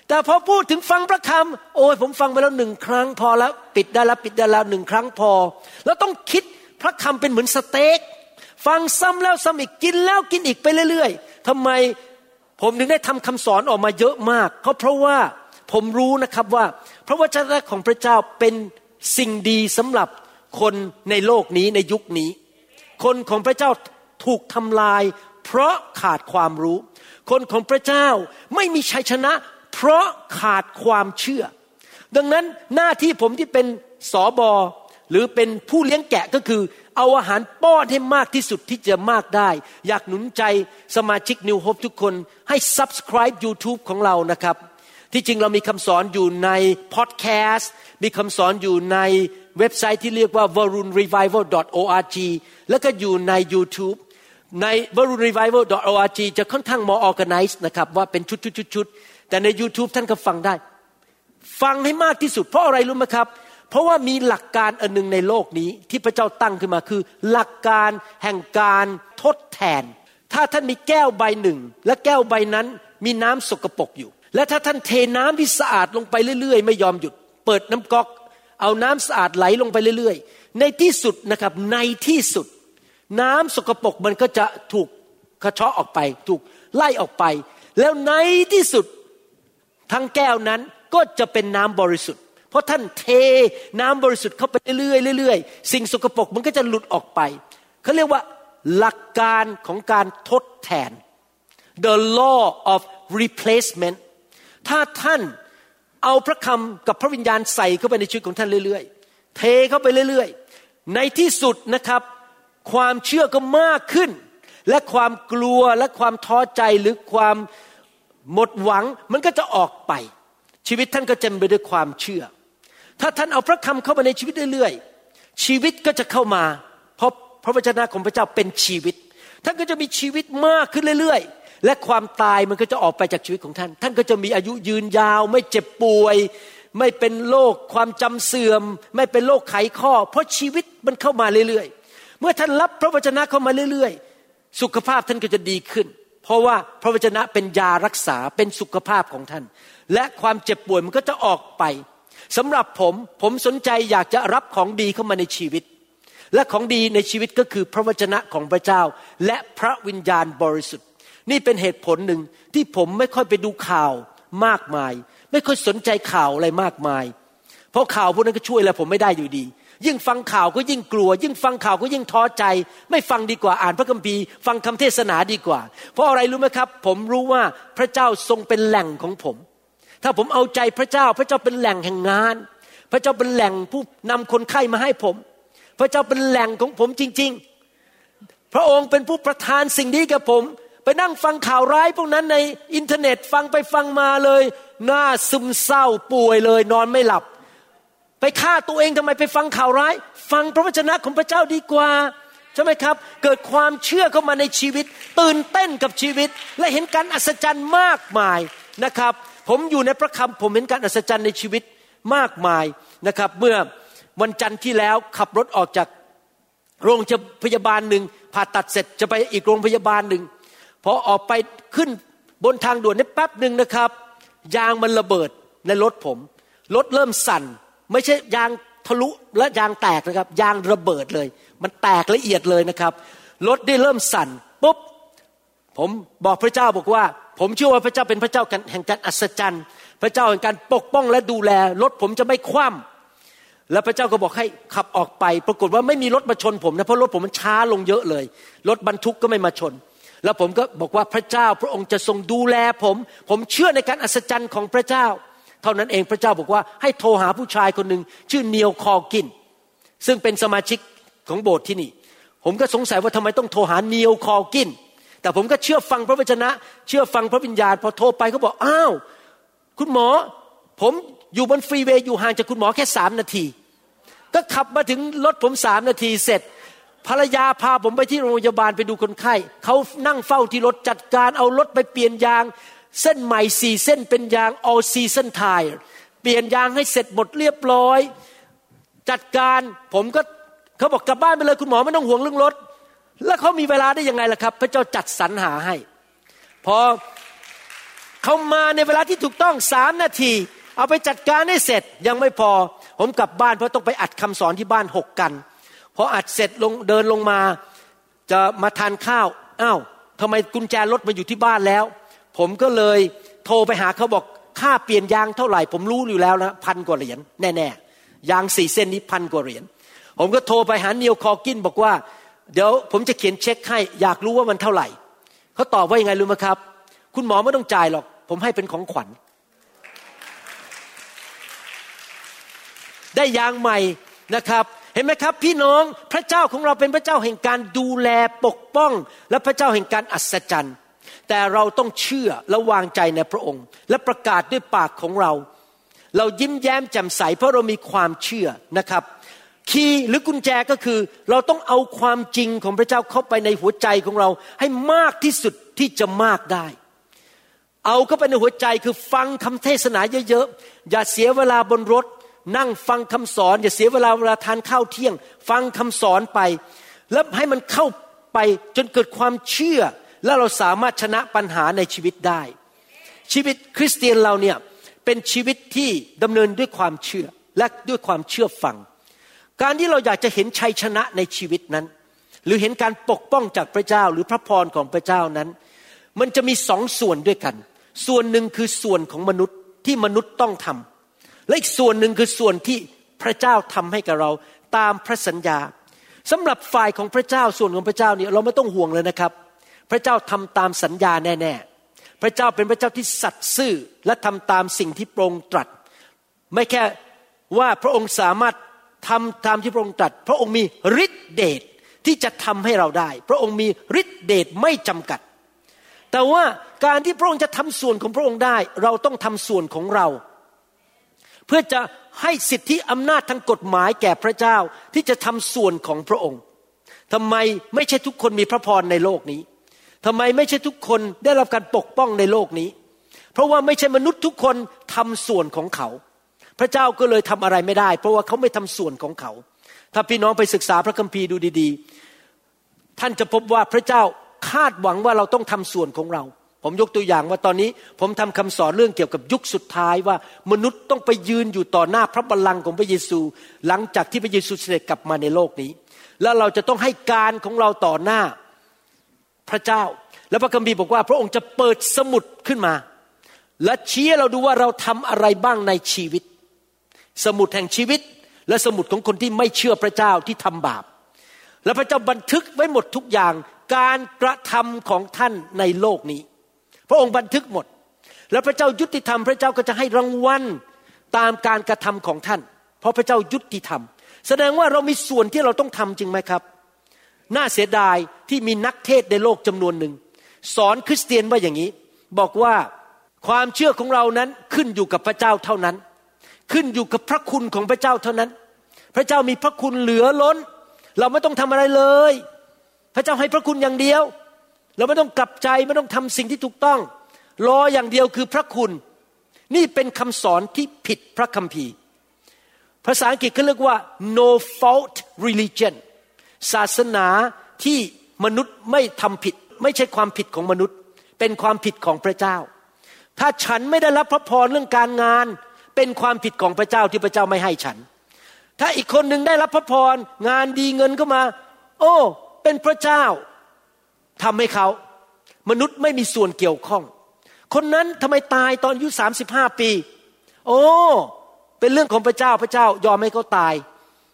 แต่พอพูดถึงฟังพระคำโอ้ยผมฟังไปแล้วหนึ่งครั้งพอแล้ว ปิดได้แล้วปิดได้แล้วหนึ่งครั้งพอ แล้วต้องคิดพระคำเป็นเหมือนสเต็กฟังซ้ำแล้วซ้ำอีกกินแล้วกินอีกไปเรื่อย ๆทำไม ผมถึงได้ทำคำสอนออกมาเยอะมาก ก็เพราะว่าผมรู้นะครับว่า พระวจนะของพระเจ้าเป็นสิ่งดีสำหรับคนในโลกนี้ในยุคนี้ คนของพระเจ้าถูกทำลาย เพราะขาดความรู้ คนของพระเจ้าไม่มีชัยชนะ เพราะขาดความเชื่อ ดังนั้นหน้าที่ผมที่เป็นสอบอหรือเป็นผู้เลี้ยงแกะก็คือ เอาอาหารป้อนให้มากที่สุดที่จะมากได้ อยากหนุนใจสมาชิกนิวโฮปทุกคนให้ subscribe YouTube ของเรานะครับ ที่จริงเรามีคำสอนอยู่ในพอดแคสต์มีคำสอนอยู่ในเว็บไซต์ที่เรียกว่า varunrevival.org แล้วก็อยู่ใน YouTube ใน varunrevival.org จะค่อนข้างมอ organized นะครับว่าเป็นชุดๆๆแต่ใน YouTube ท่านก็ฟังได้ ฟังให้มากที่สุดเพราะอะไรรู้ไหมครับ เพราะว่ามีหลักการอันหนึ่งในโลกนี้ที่พระเจ้าตั้งขึ้นมาคือ หลักการแห่งการทดแทน ถ้าท่านมีแก้วใบหนึ่ง และแก้วใบนั้นมีน้ำสกปรกอยู่ และถ้าท่านเทน้ำที่สะอาดลงไปเรื่อยๆ ไม่ยอมหยุด เปิดน้ำก๊อก เอาน้ำสะอาดไหลลงไปเรื่อยๆ ในที่สุดนะครับในที่สุด น้ำสกปรกมันก็จะถูกกระเชาะออกไป ถูกไล่ออกไป แล้วในที่สุดทั้งแก้วนั้นก็จะเป็นน้ำบริสุทธิ์ ราะท่านเทน้ำบริสุทธิ์เข้าไปเรื่อยๆเรื่อยๆสิ่งสกปรกมันก็จะหลุดออกไปเขาเรียกว่าหลักการของการทดแทน the law of replacement ถ้าท่านเอาพระคำกับพระวิญญาณใส่เข้าไปในชีวิตของท่านเรื่อยๆ เทเข้าไปเรื่อยๆ ในที่สุดนะครับ ความเชื่อก็มากขึ้น และความกลัวและความท้อใจหรือความหมดหวังมันก็จะออกไป ชีวิตท่านก็เต็มไปด้วยความเชื่อ ถ้าท่านเอาพระคำเข้ามาในชีวิตเรื่อยๆ ชีวิตก็จะเข้ามา เพราะพระวจนะของพระเจ้าเป็นชีวิต ท่านก็จะมีชีวิตมากขึ้นเรื่อยๆ และความตายมันก็จะออกไปจากชีวิตของท่าน ท่านก็จะมีอายุยืนยาว ไม่เจ็บป่วย ไม่เป็นโรคความจำเสื่อม ไม่เป็นโรคไขข้อ เพราะชีวิตมันเข้ามาเรื่อยๆ เมื่อท่านรับพระวจนะเข้ามาเรื่อยๆ สุขภาพท่านก็จะดีขึ้น เพราะว่าพระวจนะเป็นยารักษาเป็นสุขภาพของท่าน และความเจ็บป่วยมันก็จะออกไป สำหรับผมผมสนใจอยากจะรับของดีเข้ามาในชีวิต และของดีในชีวิตก็คือพระวจนะของพระเจ้า และพระวิญญาณบริสุทธิ์ นี่เป็นเหตุผลหนึ่งที่ผมไม่ค่อยไปดูข่าวมากมาย ไม่ค่อยสนใจข่าวอะไรมากมาย เพราะข่าวพวกนั้นก็ช่วยอะไรผมไม่ได้อยู่ดี ยิ่งฟังข่าวก็ยิ่งกลัว ยิ่งฟังข่าวก็ยิ่งท้อใจ ไม่ฟังดีกว่าอ่านพระคัมภีร์ ฟังคำเทศนาดีกว่า เพราะอะไรรู้ไหมครับ ผมรู้ว่าพระเจ้าทรงเป็นแหล่งของผม ถ้าผมเอาใจพระเจ้า พระเจ้าเป็นแหล่งแห่งงาน พระเจ้าเป็นแหล่งผู้นำคนไข้มาให้ผม พระเจ้าเป็นแหล่งของผมจริง ๆ พระองค์เป็นผู้ประทานสิ่งนี้กับผม ไปนั่งฟังข่าวร้ายพวกนั้นในอินเทอร์เน็ตฟังไปฟังมาเลย หน้าซึมเศร้าป่วยเลย นอนไม่หลับ ไปฆ่าตัวเองทำไมไปฟังข่าวร้าย ฟังพระวจนะของพระเจ้าดีกว่าใช่ไหมครับ เกิดความเชื่อเข้ามาในชีวิต ตื่นเต้นกับชีวิต และเห็นการอัศจรรย์มากมายนะครับ ผมอยู่ในพระคำผมเห็นการอัศจรรย์ในชีวิตมากมายนะครับ เมื่อวันจันทร์ที่แล้วขับรถออกจากโรงพยาบาลหนึ่งผ่าตัดเสร็จจะไปอีกโรงพยาบาลหนึ่งพอออกไปขึ้นบนทางด่วนนี่แป๊บหนึ่งนะครับ ยางมันระเบิดในรถผมรถเริ่มสั่น ไม่ใช่ยางทะลุและยางแตกนะครับ ยางระเบิดเลย มันแตกละเอียดเลยนะครับรถได้เริ่มสั่นปุ๊บผมบอกพระเจ้าบอกว่า ผมเชื่อว่าพระเจ้าเป็นพระเจ้าแห่งการอัศจรรย์ พระเจ้าแห่งการปกป้องและดูแลรถผมจะไม่คว่ำแล้วพระเจ้าก็บอกให้ขับออกไป ปรากฏว่าไม่มีรถมาชนผมนะเพราะรถผมมันช้าลงเยอะเลย รถบรรทุกก็ไม่มาชน แล้วผมก็บอกว่าพระเจ้าพระองค์จะทรงดูแลผม ผมเชื่อในการอัศจรรย์ของพระเจ้า เท่านั้นเองพระเจ้าบอกว่าให้โทรหาผู้ชายคนหนึ่งชื่อเนียวคอกิน ซึ่งเป็นสมาชิกของโบสถ์ที่นี่ ผมก็สงสัยว่าทำไมต้องโทรหาเนียวคอกิน แต่ผมก็เชื่อฟังพระวจนะ เชื่อฟังพระวิญญาณ พอโทรไปเขาบอกอ้าว คุณหมอ ผมอยู่บนฟรีเวย์อยู่ห่างจากคุณหมอแค่สามนาที ก็ขับมาถึงรถผมสามนาทีเสร็จ ภรรยาพาผมไปที่โรงพยาบาลไปดูคนไข้เขานั่งเฝ้าที่รถจัดการเอารถไปเปลี่ยนยาง เส้นใหม่สี่เส้นเป็นยาง all season tire เปลี่ยนยางให้เสร็จหมดเรียบร้อย จัดการผมก็เขาบอกกลับบ้านไปเลยคุณหมอไม่ต้องห่วงเรื่องรถ แล้วเขามีเวลาได้ยังไงล่ะครับ พระเจ้าจัดสรรหาให้ พอเขามาในเวลาที่ถูกต้องสามนาที เอาไปจัดการให้เสร็จยังไม่พอ ผมกลับบ้านเพราะต้องไปอัดคำสอนที่บ้านหกกันพออัดเสร็จลงเดินลงมา จะมาทานข้าวอ้าวทำไมกุญแจรถมาอยู่ที่บ้านแล้ว ผมก็เลยโทรไปหาเขาบอกค่าเปลี่ยนยางเท่าไหร่ ผมรู้อยู่แล้วนะพันกว่าเหรียญแน่ๆยางสี่เส้นนี้พันกว่าเหรียญผมก็โทรไปหาเนียวคอกินบอกว่า เดี๋ยวผมจะเขียนเช็คให้อยากรู้ว่ามันเท่าไหร่เขาตอบว่ายังไงรู้ไหมครับ คุณหมอไม่ต้องจ่ายหรอก ผมให้เป็นของขวัญ ได้ยางใหม่นะครับ เห็นไหมครับ พี่น้องพระเจ้าของเราเป็นพระเจ้าแห่งการดูแลปกป้อง และพระเจ้าแห่งการอัศจรรย์ แต่เราต้องเชื่อและวางใจในพระองค์ และประกาศด้วยปากของเรา เรายิ้มแย้มแจ่มใสเพราะเรามีความเชื่อนะครับ คีย์หรือกุญแจก็คือ เราต้องเอาความจริงของพระเจ้าเข้าไปในหัวใจของเราให้มากที่สุดที่จะมากได้ เอาเข้าไปในหัวใจคือฟังคำเทศนาเยอะๆ อย่าเสียเวลาบนรถ นั่งฟังคำสอน อย่าเสียเวลาเวลาทานข้าวเที่ยง ฟังคำสอนไป แล้วให้มันเข้าไปจนเกิดความเชื่อ แล้วเราสามารถชนะปัญหาในชีวิตได้ ชีวิตคริสเตียนเราเนี่ยเป็นชีวิตที่ดำเนินด้วยความเชื่อและด้วยความเชื่อฟัง การที่เราอยากจะเห็นชัยชนะในชีวิตนั้น หรือเห็นการปกป้องจากพระเจ้าหรือพระพรของพระเจ้านั้น มันจะมีสองส่วนด้วยกัน ส่วนหนึ่งคือส่วนของมนุษย์ที่มนุษย์ต้องทำและอีกส่วนหนึ่งคือส่วนที่พระเจ้าทำให้กับเราตามพระสัญญาสำหรับฝ่ายของพระเจ้าส่วนของพระเจ้าเนี่ยเราไม่ต้องห่วงเลยนะครับ พระเจ้าทำตามสัญญาแน่ ๆ พระเจ้าเป็นพระเจ้าที่สัตย์ซื่อและทำตามสิ่งที่พรงตรัส ไม่แค่ว่าพระองค์สามารถ ทำตามที่พระองค์ตรัสพระองค์มีฤทธิเดชที่จะทำให้เราได้ พระองค์มีฤทธิเดชไม่จำกัด แต่ว่าการที่พระองค์จะทำส่วนของพระองค์ได้ เราต้องทำส่วนของเรา เพื่อจะให้สิทธิอำนาจทางกฎหมายแก่พระเจ้าที่จะทำส่วนของพระองค์ทำไมไม่ใช่ทุกคนมีพระพรในโลกนี้ทำไมไม่ใช่ทุกคนได้รับการปกป้องในโลกนี้ เพราะว่าไม่ใช่มนุษย์ทุกคนทำส่วนของเขา พระเจ้าก็เลยทำอะไรไม่ได้ เพราะว่าเขาไม่ทำส่วนของเขา ถ้าพี่น้องไปศึกษาพระคัมภีร์ดูดีๆ ท่านจะพบว่าพระเจ้าคาดหวังว่าเราต้องทำส่วนของเรา ผมยกตัวอย่างว่าตอนนี้ผมทำคำสอนเรื่องเกี่ยวกับยุคสุดท้ายว่า มนุษย์ต้องไปยืนอยู่ต่อหน้าพระบัลลังก์ของพระเยซู หลังจากที่พระเยซูเสด็จกลับมาในโลกนี้ แล้วเราจะต้องให้การของเราต่อหน้าพระเจ้า แล้วพระคัมภีร์บอกว่า พระองค์จะเปิดสมุดขึ้นมา และชี้เราดูว่าเราทำอะไรบ้างในชีวิต สมุดแห่งชีวิต และสมุดของคนที่ไม่เชื่อพระเจ้าที่ทำบาป และพระเจ้าบันทึกไว้หมดทุกอย่างการกระทำของท่านในโลกนี้ พระองค์บันทึกหมด แล้วพระเจ้ายุติธรรมพระเจ้าก็จะให้รางวัลตามการกระทำของท่าน เพราะพระเจ้ายุติธรรม แสดงว่าเรามีส่วนที่เราต้องทำจริงไหมครับ น่าเสียดายที่มีนักเทศในโลกจำนวนหนึ่ง สอนคริสเตียนว่าอย่างนี้ บอกว่าความเชื่อของเรานั้นขึ้นอยู่กับพระเจ้าเท่านั้น ขึ้นอยู่กับพระคุณของพระเจ้าเท่านั้น พระเจ้ามีพระคุณเหลือล้น เราไม่ต้องทำอะไรเลย พระเจ้าให้พระคุณอย่างเดียว เราไม่ต้องกลับใจไม่ต้องทำสิ่งที่ถูกต้อง รออย่างเดียวคือพระคุณ นี่เป็นคำสอนที่ผิดพระคัมภีร์ ภาษาอังกฤษเขาเรียกว่า no fault religion ศาสนาที่มนุษย์ไม่ทำผิด ไม่ใช่ความผิดของมนุษย์ เป็นความผิดของพระเจ้า ถ้าฉันไม่ได้รับพระพรเรื่องการงาน เป็นความผิดของพระเจ้าที่พระเจ้าไม่ให้ฉัน ถ้าอีกคนหนึ่งได้รับพระพรงานดีเงินก็มา โอ้ เป็นพระเจ้าทำให้เขา มนุษย์ไม่มีส่วนเกี่ยวข้อง คนนั้นทำไมตายตอนอายุสามสิบห้าปี โอ้เป็นเรื่องของพระเจ้าพระเจ้ายอมให้เขาตาย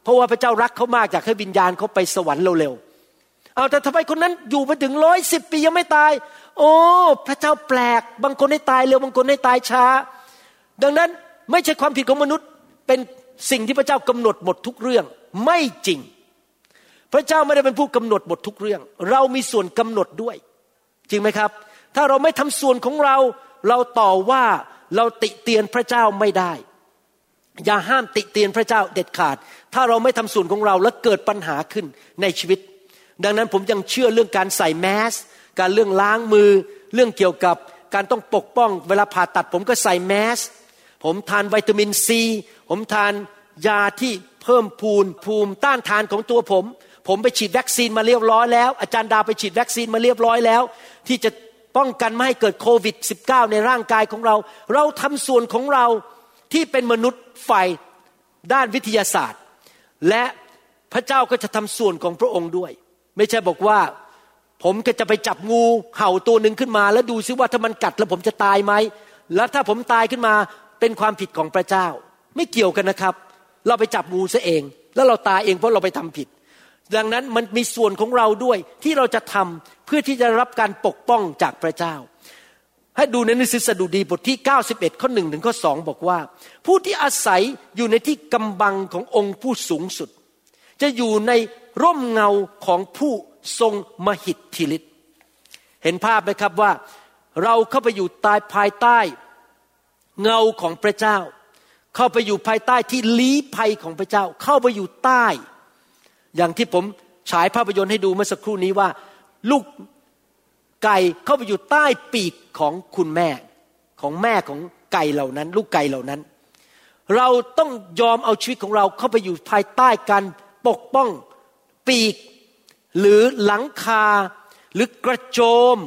เพราะว่าพระเจ้ารักเขามากอยากให้วิญญาณเขาไปสวรรค์เร็วๆเอาแต่ทำไมคนนั้นอยู่ไปถึงร้อยสิบปียังไม่ตาย โอ้ พระเจ้าแปลก บางคนให้ตายเร็วบางคนให้ตายช้า ดังนั้น ไม่ใช่ความผิดของมนุษย์ เป็นสิ่งที่พระเจ้ากำหนดหมดทุกเรื่อง ไม่จริง พระเจ้าไม่ได้เป็นผู้กำหนดหมดทุกเรื่อง เรามีส่วนกำหนดด้วย จริงไหมครับ ถ้าเราไม่ทำส่วนของเรา เราต่อว่าเราติเตียนพระเจ้าไม่ได้ อย่าห้ามติเตียนพระเจ้าเด็ดขาด ถ้าเราไม่ทำส่วนของเราแล้วเกิดปัญหาขึ้นในชีวิต ดังนั้นผมยังเชื่อเรื่องการใส่แมสการเรื่องล้างมือ เรื่องเกี่ยวกับการต้องปกป้อง เวลาผ่าตัดผมก็ใส่แมส ผมทานวิตามินซี ผมทานยาที่เพิ่มพูนภูมิต้านทานของตัวผม ผมไปฉีดวัคซีนมาเรียบร้อยแล้ว อาจารย์ดาไปฉีดวัคซีนมาเรียบร้อยแล้ว ที่จะป้องกันไม่ให้เกิดโควิด -19 ในร่างกายของเรา เราทำส่วนของเราที่เป็นมนุษย์ฝ่ายด้านวิทยาศาสตร์ และพระเจ้าก็จะทำส่วนของพระองค์ด้วย ไม่ใช่บอกว่าผมก็จะไปจับงูเห่าตัวหนึ่งขึ้นมา แล้วดูซิว่าถ้ามันกัดแล้วผมจะตายไหมแล้วถ้าผมตายขึ้นมา เป็นความผิดของพระเจ้า ไม่เกี่ยวกันนะครับ เราไปจับงูซะเอง แล้วเราตายเองเพราะเราไปทำผิด ดังนั้นมันมีส่วนของเราด้วยที่เราจะทำเพื่อที่จะรับการปกป้องจากพระเจ้า ให้ดูในหนังสือสดุดีบทที่ 91 ข้อหนึ่งถึงข้อสองบอกว่า ผู้ที่อาศัยอยู่ในที่กำบังขององค์ผู้สูงสุด จะอยู่ในร่มเงาของผู้ทรงมหิทธิฤทธิ์เห็นภาพไหมครับว่า เราเข้าไปอยู่ใต้ภายใต้ เงาของพระเจ้า เข้าไปอยู่ภายใต้ที่ลี้ภัยของพระเจ้า เข้าไปอยู่ใต้ อย่างที่ผมฉายภาพยนตร์ให้ดูเมื่อสักครู่นี้ว่า ลูกไก่เข้าไปอยู่ใต้ปีกของคุณแม่ ของแม่ของไก่เหล่านั้น ลูกไก่เหล่านั้น เราต้องยอมเอาชีวิตของเราเข้าไปอยู่ภายใต้การปกป้องปีก หรือหลังคาหรือกระโจม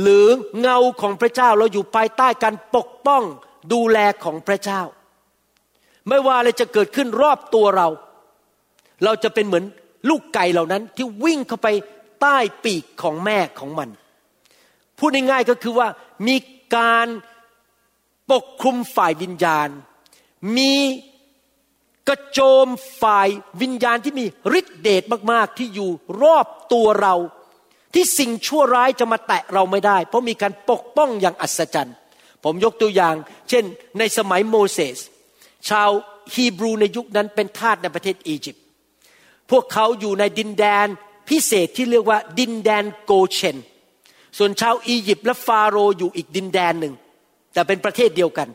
หรือเงาของพระเจ้าเราอยู่ภายใต้การปกป้องดูแลของพระเจ้า ไม่ว่าอะไรจะเกิดขึ้นรอบตัวเรา เราจะเป็นเหมือนลูกไก่เหล่านั้นที่วิ่งเข้าไปใต้ปีกของแม่ของมัน พูดง่ายๆก็คือว่ามีการปกคลุมฝ่ายวิญญาณ มีกระโจมฝ่ายวิญญาณที่มีฤทธิเดชมากๆ ที่อยู่รอบตัวเรา ที่สิ่งชั่วร้ายจะมาแตะเราไม่ได้ เพราะมีการปกป้องอย่างอัศจรรย์ ผมยกตัวอย่าง เช่น ในสมัยโมเสสชาวฮีบรูในยุคนั้นเป็นทาสในประเทศอียิปต์พวกเขาอยู่ในดินแดนพิเศษที่เรียกว่าดินแดนโกเชน ส่วนชาวอียิปต์และฟาโรห์อยู่อีกดินแดนหนึ่ง แต่เป็นประเทศเดียวกัน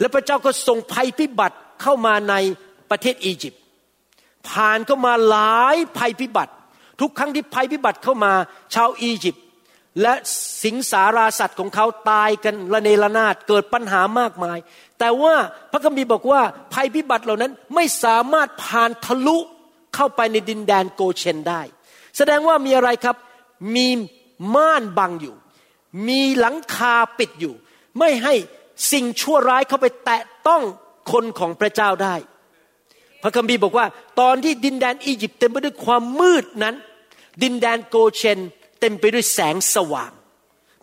และพระเจ้าก็ส่งภัยพิบัติเข้ามาในประเทศอียิปต์ผ่านเข้ามาหลายภัยพิบัติ ทุกครั้งที่ภัยพิบัติเข้ามาชาวอียิปต์และสิงสาราสัตว์ของเขาตายกันระเนระนาดเกิดปัญหามากมาย แต่ว่าพระคัมภีร์บอกว่าภัยพิบัติเหล่านั้นไม่สามารถผ่านทะลุเข้าไปในดินแดนโกเชนได้ แสดงว่ามีอะไรครับ มีม่านบังอยู่ มีหลังคาปิดอยู่ ไม่ให้สิ่งชั่วร้ายเข้าไปแตะต้องคนของพระเจ้าได้ พระคัมภีร์บอกว่า ตอนที่ดินแดนอียิปต์เต็มไปด้วยความมืดนั้น ดินแดนโกเชน เต็มไปด้วยแสงสว่าง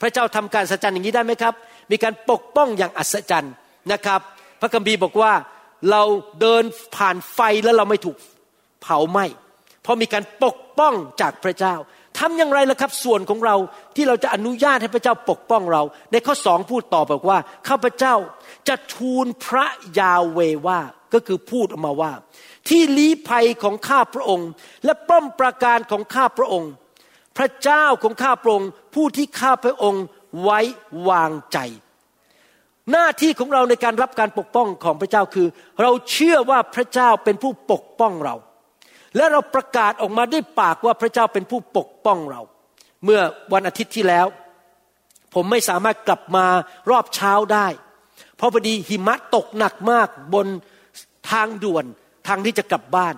พระเจ้าทำการสัจจันอย่างนี้ได้ไหมครับ มีการปกป้องอย่างอัศจรรย์นะครับ พระคัมภีร์บอกว่าเราเดินผ่านไฟแล้วเราไม่ถูกเผาไหม้เพราะมีการปกป้องจากพระเจ้าทำอย่างไรล่ะครับส่วนของเราที่เราจะอนุญาตให้พระเจ้าปกป้องเรา ในข้อสองพูดต่อบอกว่าข้าพเจ้าจะทูลพระยาเวว่าก็คือพูดออกมาว่า ที่ลี้ภัยของข้าพระองค์ และป้อมประการของข้าพระองค์ พระเจ้าของข้าพระองค์ ผู้ที่ข้าพระองค์ไว้วางใจ หน้าที่ของเราในการรับการปกป้องของพระเจ้าคือ เราเชื่อว่าพระเจ้าเป็นผู้ปกป้องเรา และเราประกาศออกมาด้วยปากว่าพระเจ้าเป็นผู้ปกป้องเรา เมื่อวันอาทิตย์ที่แล้ว ผมไม่สามารถกลับมารอบเช้าได้ เพราะพอดีหิมะตกหนักมากบนทางด่วน ทางที่จะกลับบ้าน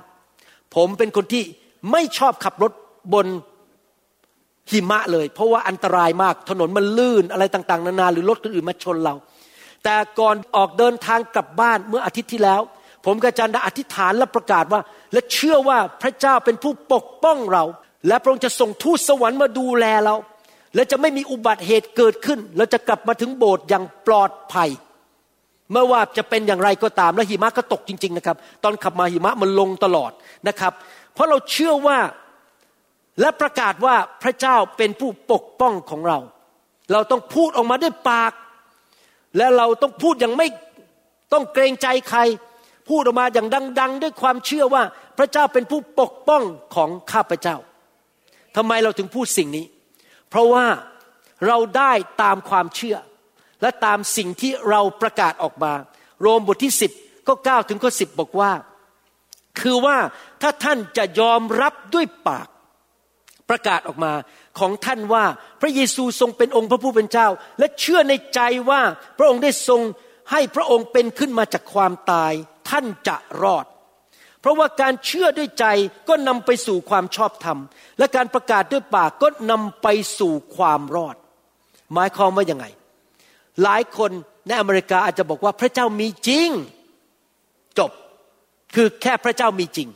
ผมเป็นคนที่ไม่ชอบขับรถบนหิมะเลย เพราะว่าอันตรายมากถนนมันลื่นอะไรต่าง ๆ นานาหรือรถคนอื่นมาชนเรา แต่ก่อนออกเดินทางกลับบ้านเมื่ออาทิตย์ที่แล้ว ผมกับจันดาอธิษฐานและประกาศว่า และเชื่อว่าพระเจ้าเป็นผู้ปกป้องเรา และพระองค์จะส่งทูตสวรรค์มาดูแลเรา และจะไม่มีอุบัติเหตุเกิดขึ้นเราจะกลับมาถึงโบสถ์อย่างปลอดภัย เมื่อว่าจะเป็นอย่างไรก็ตามและหิมะก็ตกจริง ๆนะครับ ตอนขับมาหิมะมันลงตลอดนะครับ เพราะเราเชื่อว่าและประกาศว่าพระเจ้าเป็นผู้ปกป้องของเรา เราต้องพูดออกมาด้วยปาก และเราต้องพูดอย่างไม่ต้องเกรงใจใคร พูดออกมาอย่างดัง ๆ ด้วยความเชื่อว่าพระเจ้าเป็นผู้ปกป้องของข้าพเจ้าทำไมเราถึงพูดสิ่งนี้ เพราะว่าเราได้ตามความเชื่อ และตามสิ่งที่เราประกาศออกมา โรมบทที่สิบก็เก้าถึงข้อสิบบอกว่า คือว่าถ้าท่านจะยอมรับด้วยปากประกาศออกมาของท่านว่าพระเยซูทรงเป็นองค์พระผู้เป็นเจ้า และเชื่อในใจว่าพระองค์ได้ทรงให้พระองค์เป็นขึ้นมาจากความตาย ท่านจะรอด เพราะว่าการเชื่อด้วยใจก็นำไปสู่ความชอบธรรม และการประกาศด้วยปากก็นำไปสู่ความรอด หมายความว่าอยังไง หลายคนในอเมริกาอาจจะบอกว่าพระเจ้ามีจริง จบคือแค่พระเจ้ามีจริง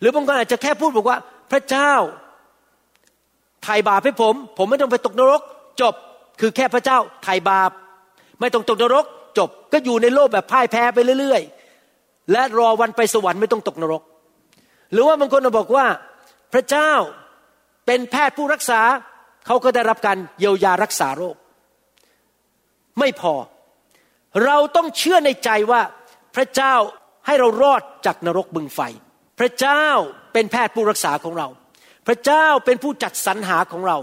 หรือบางคนอาจจะแค่พูดบอกว่า พระเจ้าไถ่บาปให้ผม ผมไม่ต้องไปตกนรก จบคือแค่พระเจ้าไถ่บาป ไม่ต้องตกนรก จบก็อยู่ในโลกแบบพ่ายแพ้ไปเรื่อยๆ และรอวันไปสวรรค์ไม่ต้องตกนรก หรือว่าบางคนบอกว่า พระเจ้าเป็นแพทย์ผู้รักษาเขาก็ได้รับการเยียวยารักษาโรค ไม่พอ เราต้องเชื่อในใจว่าพระเจ้าให้เรารอดจากนรกบึงไฟ พระเจ้าเป็นแพทย์ผู้รักษาของเรา พระเจ้าเป็นผู้จัดสรรหาของเรา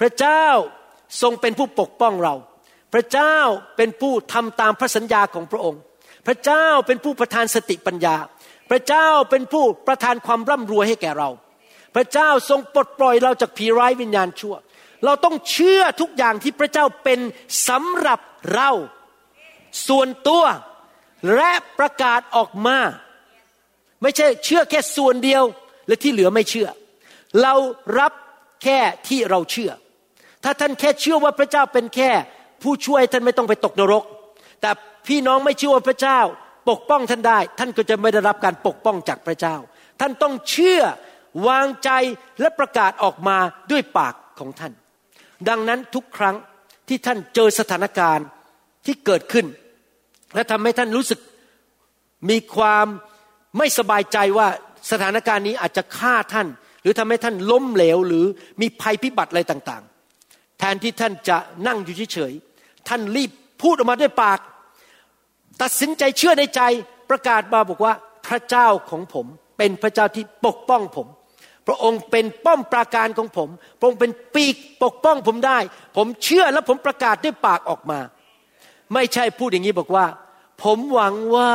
พระเจ้าทรงเป็นผู้ปกป้องเรา พระเจ้าเป็นผู้ทำตามพระสัญญาของพระองค์ พระเจ้าเป็นผู้ประทานสติปัญญา พระเจ้าเป็นผู้ประทานความร่ำรวยให้แก่เรา พระเจ้าทรงปลดปล่อยเราจากผีร้ายวิญญาณชั่ว เราต้องเชื่อทุกอย่างที่พระเจ้าเป็นสำหรับเรา ส่วนตัวและประกาศออกมา ไม่ใช่เชื่อแค่ส่วนเดียวและที่เหลือไม่เชื่อ เรารับแค่ที่เราเชื่อ ถ้าท่านแค่เชื่อว่าพระเจ้าเป็นแค่ ผู้ช่วยท่านไม่ต้องไปตกนรก แต่พี่น้องไม่เชื่อว่าพระเจ้าปกป้องท่านได้ ท่านก็จะไม่ได้รับการปกป้องจากพระเจ้า ท่านต้องเชื่อวางใจและประกาศออกมาด้วยปากของท่าน ดังนั้นทุกครั้งที่ท่านเจอสถานการณ์ที่เกิดขึ้น และทำให้ท่านรู้สึกมีความไม่สบายใจว่าสถานการณ์นี้อาจจะฆ่าท่าน หรือทำให้ท่านล้มเหลวหรือมีภัยพิบัติอะไรต่างๆ แทนที่ท่านจะนั่งอยู่เฉยๆท่านรีบพูดออกมาด้วยปาก ตัดสินใจเชื่อในใจประกาศมาบอกว่าพระเจ้าของผมเป็นพระเจ้าที่ปกป้องผม พระองค์เป็นป้อมปราการของผม พระองค์เป็นปีกปกป้องผมได้ ผมเชื่อและผมประกาศด้วยปากออกมา ไม่ใช่พูดอย่างนี้บอกว่า ผมหวังว่า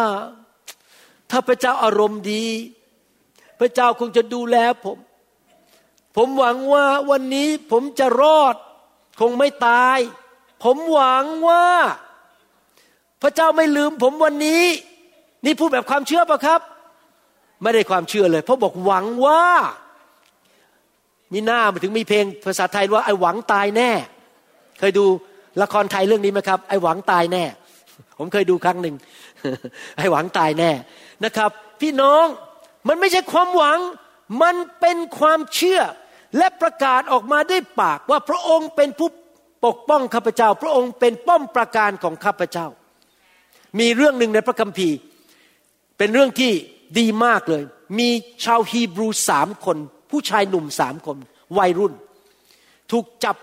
ถ้าพระเจ้าอารมณ์ดี พระเจ้าคงจะดูแลผม ผมหวังว่าวันนี้ผมจะรอดคงไม่ตาย ผมหวังว่า พระเจ้าไม่ลืมผมวันนี้ นี่พูดแบบความเชื่อปะครับ ไม่ได้ความเชื่อเลย เพราะบอกหวังว่า มีหน้ามาถึงมีเพลงภาษาไทยว่าไอ้หวังตายแน่ เคยดูละครไทยเรื่องนี้ไหมครับ ไอ้หวังตายแน่ ผมเคยดูครั้งหนึ่งไอ้หวังตายแน่นะครับ พี่น้องมันไม่ใช่ความหวัง มันเป็นความเชื่อ และประกาศออกมาด้วยปากว่าพระองค์เป็นผู้ปกป้องข้าพเจ้า พระองค์เป็นป้อมประการของข้าพเจ้า มีเรื่องหนึ่งในพระคัมภีร์ เป็นเรื่องที่ดีมากเลย มีชาวฮีบรูสามคน ผู้ชายหนุ่มสามคน วัยรุ่น ถูกจับ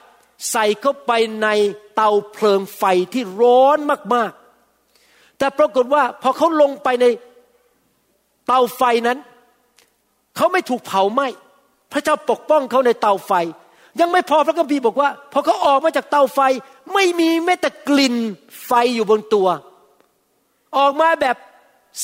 ใส่เข้าไปในเตาเพลิงไฟที่ร้อนมากๆ แต่ปรากฏว่าพอเขาลงไปในเตาไฟนั้นเขาไม่ถูกเผาไหม้พระเจ้าปกป้องเขาในเตาไฟ ยังไม่พอพระคัมภีร์บอกว่า พอเขาออกมาจากเตาไฟไม่มีแม้แต่กลิ่นไฟอยู่บนตัว ออกมาแบบ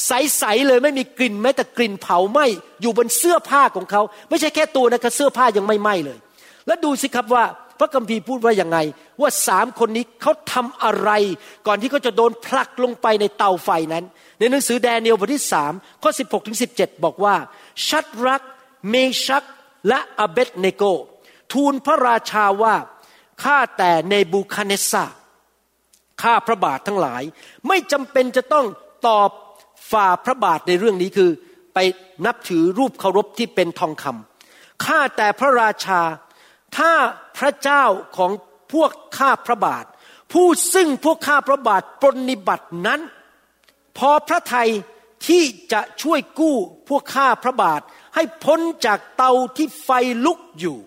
ใสๆเลยไม่มีกลิ่นแม้แต่กลิ่นเผาไหม้อยู่บนเสื้อผ้าของเขา ไม่ใช่แค่ตัวนะครับเสื้อผ้ายังไม่ไหม้เลย แล้วดูสิครับว่าพระคัมภีร์พูดว่าอย่างไง ว่าสามคนนี้เขาทำอะไร ก่อนที่เขาจะโดนผลักลงไปในเตาไฟนั้น ในหนังสือแดเนียลบทที่สามข้อสิบหกถึงสิบเจ็ดบอกว่า ชัดรัก เมชักและอเบตเนโก ทูลพระราชาว่าข้าแต่เนบูคาเนซาข้าพระบาททั้งหลาย ไม่จำเป็นจะต้องตอบ ฝ่าพระบาทในเรื่องนี้คือ ไปนับถือรูปเคารพที่เป็นทองคำข้าแต่พระราชา ถ้าพระเจ้าของพวกข้าพระบาท ผู้ซึ่งพวกข้าพระบาทปรนิบัตินั้น พอพระทัยที่จะช่วยกู้พวกข้าพระบาทให้พ้นจากเตาที่ไฟลุกอยู่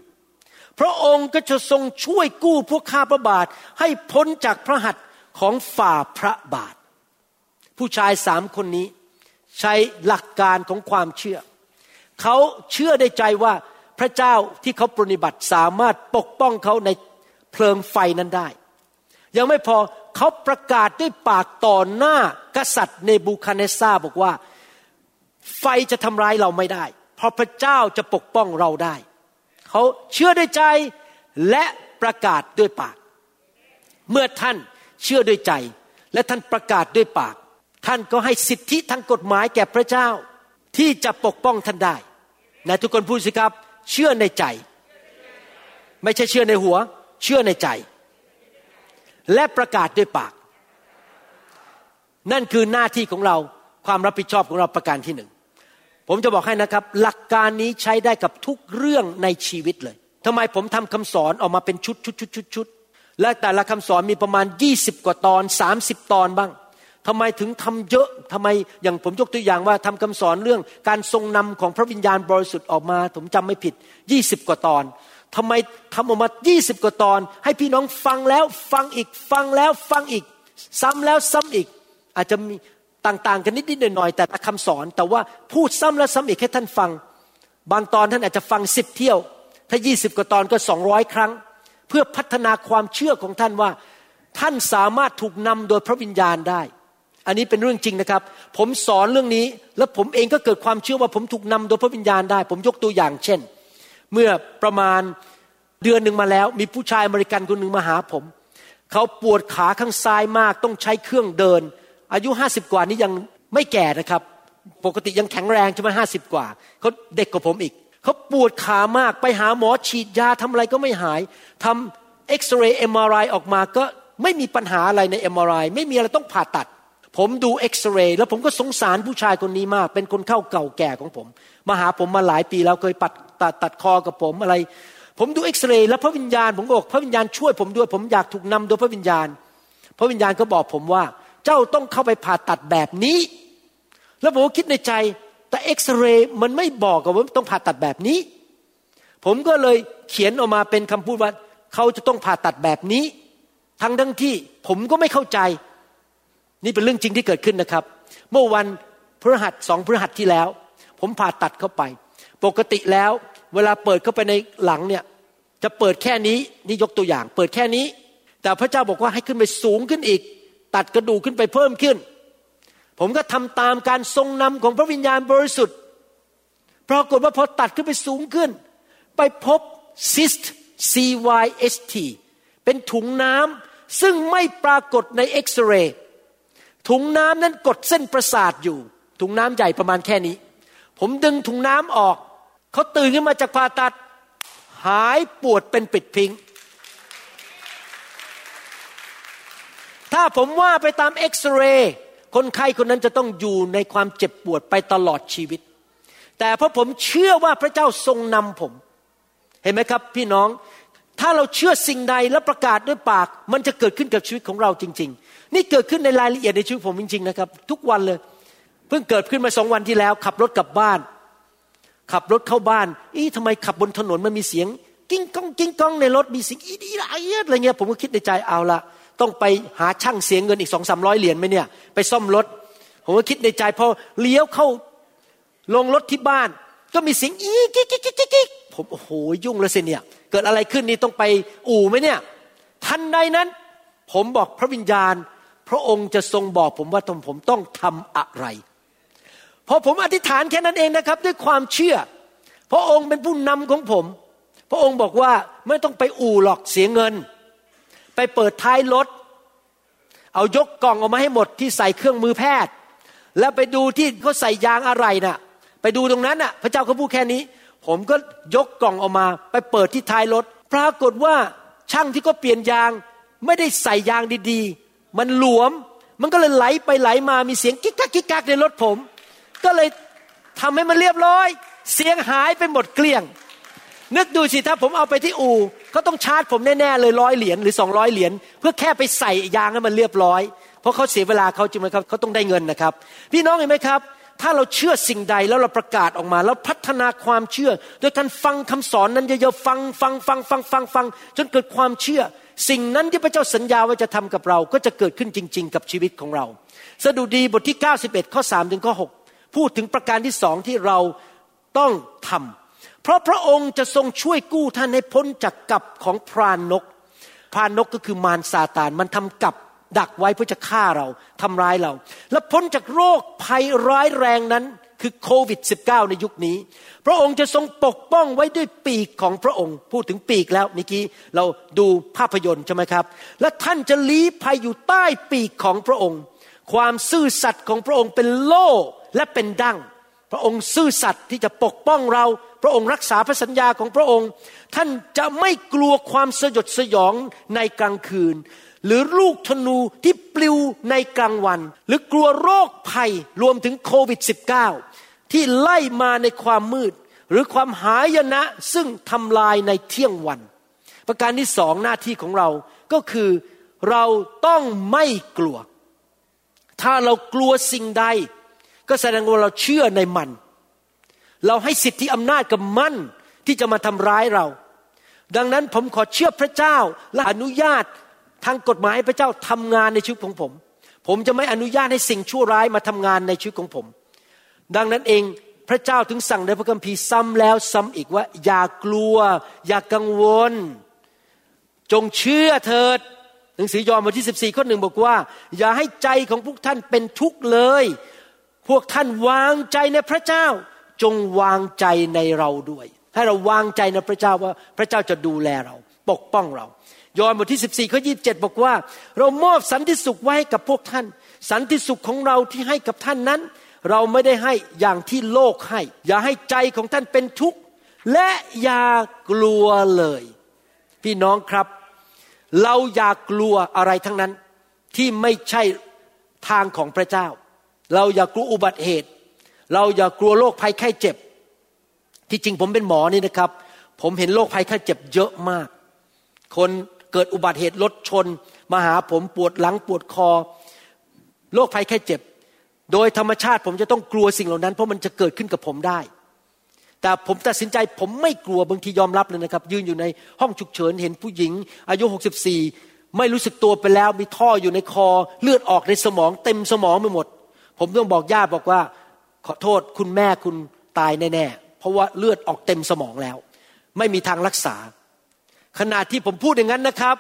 พระองค์ก็จะทรงช่วยกู้พวกข้าพระบาทให้พ้นจากพระหัตถ์ของฝ่าพระบาท ผู้ชายสามคนนี้ ใช้หลักการของความเชื่อ เขาเชื่อในใจว่าพระเจ้าที่เขาปฏิบัติสามารถปกป้องเขาในเพลิงไฟนั้นได้ ยังไม่พอเขาประกาศด้วยปากต่อหน้ากษัตริย์เนบูคาเนซาบอกว่า ไฟจะทำร้ายเราไม่ได้ เพราะพระเจ้าจะปกป้องเราได้ เขาเชื่อด้วยใจและประกาศด้วยปาก เมื่อท่านเชื่อด้วยใจ และท่านประกาศด้วยปาก ท่านก็ให้สิทธิทางกฎหมายแก่พระเจ้าที่จะปกป้องท่านได้นะทุกคนพูดสิครับ เชื่อในใจ ไม่ใช่เชื่อในหัว เชื่อในใจ และประกาศด้วยปาก นั่นคือหน้าที่ของเราความรับผิดชอบของเราประการที่หนึ่งผมจะบอกให้นะครับ หลักการนี้ใช้ได้กับทุกเรื่องในชีวิตเลยทำไมผมทำคำสอนออกมาเป็นชุดชุดชุดชุดชุดและแต่ละคำสอนมีประมาณ 20 กว่าตอน 30 ตอนบ้าง ทำไมถึงทำเยอะทำไมอย่างผมยกตัวอย่างว่าทำคำสอนเรื่องการทรงนำของพระวิญญาณบริสุทธิ์ออกมา ผมจำไม่ผิด20กว่าตอนทำไมทำออกมา20กว่าตอน ให้พี่น้องฟังแล้วฟังอีกฟังแล้วฟังอีก ซ้ำแล้วซ้ำอีก อาจจะมีต่างๆ กันนิดๆหน่อยๆแต่ละคำสอน แต่ว่าพูดซ้ำแล้วซ้ำอีกให้ท่านฟัง บางตอนท่านอาจจะฟังสิบเที่ยว ถ้า20กว่าตอนก็200ครั้ง เพื่อพัฒนาความเชื่อของท่านว่า ท่านสามารถถูกนำโดยพระวิญญาณได้ อันนี้เป็นเรื่องจริงนะครับ ผมสอนเรื่องนี้ แล้วผมเองก็เกิดความเชื่อว่าผมถูกนำโดยพระวิญญาณได้ ผมยกตัวอย่างเช่น เมื่อประมาณเดือนหนึ่งมาแล้ว มีผู้ชายอเมริกันคนหนึ่งมาหาผม เขาปวดขาข้างซ้ายมาก ต้องใช้เครื่องเดิน อายุห้าสิบกว่านี้ยังไม่แก่นะครับ ปกติยังแข็งแรงใช่ไหมห้าสิบกว่า เขาเด็กกว่าผมอีก เขาปวดขามาก ไปหาหมอฉีดยาทำอะไรก็ไม่หายทำเอ็กซเรย์ MRI ออกมาก็ไม่มีปัญหาอะไรใน MRI ไม่มีอะไรต้องผ่าตัด ผมดูเอ็กซเรย์แล้วผมก็สงสารผู้ชายคนนี้มาก เป็นคนไข้เก่าแก่ของผม มาหาผมมาหลายปีแล้วเคยปัดตัดตัดคอกับผมอะไร ผมดูเอ็กซเรย์แล้วพระวิญญาณผมบอกพระวิญญาณช่วยผมด้วย ผมอยากถูกนำโดยพระวิญญาณ พระวิญญาณก็บอกผมว่า เจ้าต้องเข้าไปผ่าตัดแบบนี้ แล้วผมก็คิดในใจ แต่เอ็กซเรย์มันไม่บอกว่าต้องผ่าตัดแบบนี้ ผมก็เลยเขียนออกมาเป็นคำพูดว่าเขาจะต้องผ่าตัดแบบนี้ ทั้งทั้งที่ผมก็ไม่เข้าใจ นี่เป็นเรื่องจริงที่เกิดขึ้นนะครับ เมื่อวันพฤหัสสองพฤหัสที่แล้ว ผมผ่าตัดเข้าไป ปกติแล้ว เวลาเปิดเข้าไปในหลังเนี่ยจะเปิดแค่นี้นี่ยกตัวอย่าง เปิดแค่นี้ แต่พระเจ้าบอกว่าให้ขึ้นไปสูงขึ้นอีก ตัดกระดูกขึ้นไปเพิ่มขึ้น ผมก็ทำตามการทรงนำของพระวิญญาณบริสุทธิ์ปรากฏว่าพอตัดขึ้นไปสูงขึ้น ไปพบ cyst CYST เป็นถุงน้ำซึ่งไม่ปรากฏในเอ็กซเรย์ ถุงน้ำนั้นกดเส้นประสาทอยู่ ถุงน้ำใหญ่ประมาณแค่นี้ ผมดึงถุงน้ำออก เขาตื่นขึ้นมาจากผ่าตัด หายปวดเป็นปิดพิง ถ้าผมว่าไปตามเอ็กซเรย์คนไข้คนนั้นจะต้องอยู่ในความเจ็บปวดไปตลอดชีวิต แต่เพราะผมเชื่อว่าพระเจ้าทรงนำผม เห็นไหมครับ พี่น้องถ้าเราเชื่อสิ่งใดและประกาศด้วยปาก มันจะเกิดขึ้นกับชีวิตของเราจริงๆ นี่เกิดขึ้นในรายละเอียดในชีวิตผมจริงๆนะครับ ทุกวันเลย เพิ่งเกิดขึ้นมาสองวันที่แล้ว ขับรถกลับบ้าน ขับรถเข้าบ้านเอ๊ะทำไมขับบนถนนมันมีเสียง กิ้งก้องกิ้งก้องในรถมีเสียงอีดีอะไรเงี้ยผมก็คิดในใจเอาละต้องไปหาช่างเสียงเงินอีกสองสามร้อยเหรียญไหมเนี่ย ไปซ่อมรถ ผมก็คิดในใจพอเลี้ยวเข้าลงรถที่บ้าน ก็มีเสียงอีกิ๊กกิ๊กกิ๊กกิ๊กผมโอ้โหยุ่งแล้วสิเนี่ย เกิดอะไรขึ้นนี่ต้องไปอู่ไหมเนี่ย ทันใดนั้น ผมบอกพระวิญญาณ พระองค์จะทรงบอกผมว่าผมต้องทำอะไร พอผมอธิษฐานแค่นั้นเองนะครับ ด้วยความเชื่อ พระองค์เป็นผู้นำของผม พระองค์บอกว่าไม่ต้องไปอู่หรอกเสียเงิน ไปเปิดท้ายรถเอายกกล่องออกมาให้หมดที่ใส่เครื่องมือแพทย์ แล้วไปดูที่เขาใส่ยางอะไรนะ่ะ ไปดูตรงนั้นน่ะ พระเจ้าเขาพูดแค่นี้ ผมก็ยกกล่องออกมา ไปเปิดที่ท้ายรถปรากฏว่าช่างที่ก็เปลี่ยนยางไม่ได้ใส่ยางดีๆ มันหลวม มันก็เลยไหลไปไหลมามีเสียงกิ๊กกักกิ๊กกักในรถผม ก็เลยทำให้มันเรียบร้อย เสียงหายไปหมดเกลี้ยง นึกดูสิถ้าผมเอาไปที่อู่เขาต้องชาร์จผมแน่ๆเลยร้อยเหรียญหรือสองร้อยเหรียญเพื่อแค่ไปใส่ยางให้มันเรียบร้อย เพราะเขาเสียเวลาเขาจริงไหมครับเขาต้องได้เงินนะครับ พี่น้องเห็นไหมครับถ้าเราเชื่อสิ่งใดแล้วเราประกาศออกมา แล้วพัฒนาความเชื่อ โดยการฟังคำสอนนั้นเยอะๆฟังฟังฟังฟังฟังฟังจนเกิดความเชื่อ สิ่งนั้นที่พระเจ้าสัญญาว่าจะทำกับเราก็จะเกิดขึ้นจริง ๆ กับชีวิตของเรา สดุดีบทที่ 91 ข้อ3ถึงข้อ6พูดถึงประการที่สองที่เราต้องทำเพราะพระองค์จะทรงช่วยกู้ท่านให้พ้นจากกับของพรานนก พรานนกก็คือมารซาตานมันทำกับดักไว้เพื่อจะฆ่าเราทำร้ายเรา และพ้นจากโรคภัยร้ายแรงนั้น คือโควิด -19 ในยุคนี้ พระองค์จะทรงปกป้องไว้ด้วยปีกของพระองค์ พูดถึงปีกแล้วเมื่อกี้เราดูภาพยนตร์ใช่ไหมครับ และท่านจะลี้ภัยอยู่ใต้ปีกของพระองค์ ความซื่อสัตย์ของพระองค์เป็นโล่และเป็นดั้งพระองค์ซื่อสัตย์ที่จะปกป้องเรา พระองค์รักษาพระสัญญาของพระองค์ ท่านจะไม่กลัวความสยดสยองในกลางคืน หรือลูกธนูที่ปลิวในกลางวัน หรือกลัวโรคภัยรวมถึงโควิด -19 ที่ไล่มาในความมืด หรือความหายนะซึ่งทำลายในเที่ยงวัน ประการที่สองหน้าที่ของเราก็คือเราต้องไม่กลัว ถ้าเรากลัวสิ่งใด ก็แสดงว่าเราเชื่อในมัน เราให้สิทธิอำนาจกับมันที่จะมาทำร้ายเรา ดังนั้นผมขอเชื่อพระเจ้าและอนุญาต ทางกฎหมายพระเจ้าทำงานในชีวิตของผม ผมจะไม่อนุญาตให้สิ่งชั่วร้ายมาทำงานในชีวิตของผม ดังนั้นเองพระเจ้าถึงสั่งในพระคัมภีร์ซ้ำแล้วซ้ำอีกว่า อย่ากลัว อย่ากังวล จงเชื่อเถิดหนังสือยอห์นบทที่ 14 ข้อหนึ่งบอกว่า อย่าให้ใจของพวกท่านเป็นทุกข์เลย พวกท่านวางใจในพระเจ้า จงวางใจในเราด้วย ให้เราวางใจในพระเจ้าว่าพระเจ้าจะดูแลเรา ปกป้องเรา ยอห์นบทที่14ข้อ27บอกว่า เรามอบสันติสุขไว้ให้กับพวกท่าน สันติสุขของเราที่ให้กับท่านนั้น เราไม่ได้ให้อย่างที่โลกให้ อย่าให้ใจของท่านเป็นทุกข์และอย่ากลัวเลย พี่น้องครับ เราอย่ากลัวอะไรทั้งนั้น ที่ไม่ใช่ทางของพระเจ้า เราอย่ากลัวอุบัติเหตุ เราอย่ากลัวโรคภัยไข้เจ็บ ที่จริงผมเป็นหมอนี่นะครับ ผมเห็นโรคภัยไข้เจ็บเยอะมาก คน เกิดอุบัติเหตุรถชน มาหาผมปวดหลังปวดคอโรคภัยไข้เจ็บ โดยธรรมชาติผมจะต้องกลัวสิ่งเหล่านั้น เพราะมันจะเกิดขึ้นกับผมได้ แต่ผมตัดสินใจผมไม่กลัวบางทียอมรับเลยนะครับ ยืนอยู่ในห้องฉุกเฉินเห็นผู้หญิง อายุ 64 ไม่รู้สึกตัวไปแล้วมีท่ออยู่ในคอ เลือดออกในสมองเต็มสมองไปหมด ผมต้องบอกญาติบอกว่า ขอโทษคุณแม่คุณตายแน่ๆเพราะว่าเลือดออกเต็มสมองแล้ว ไม่มีทางรักษา ขณะที่ผมพูดอย่างนั้นนะครับ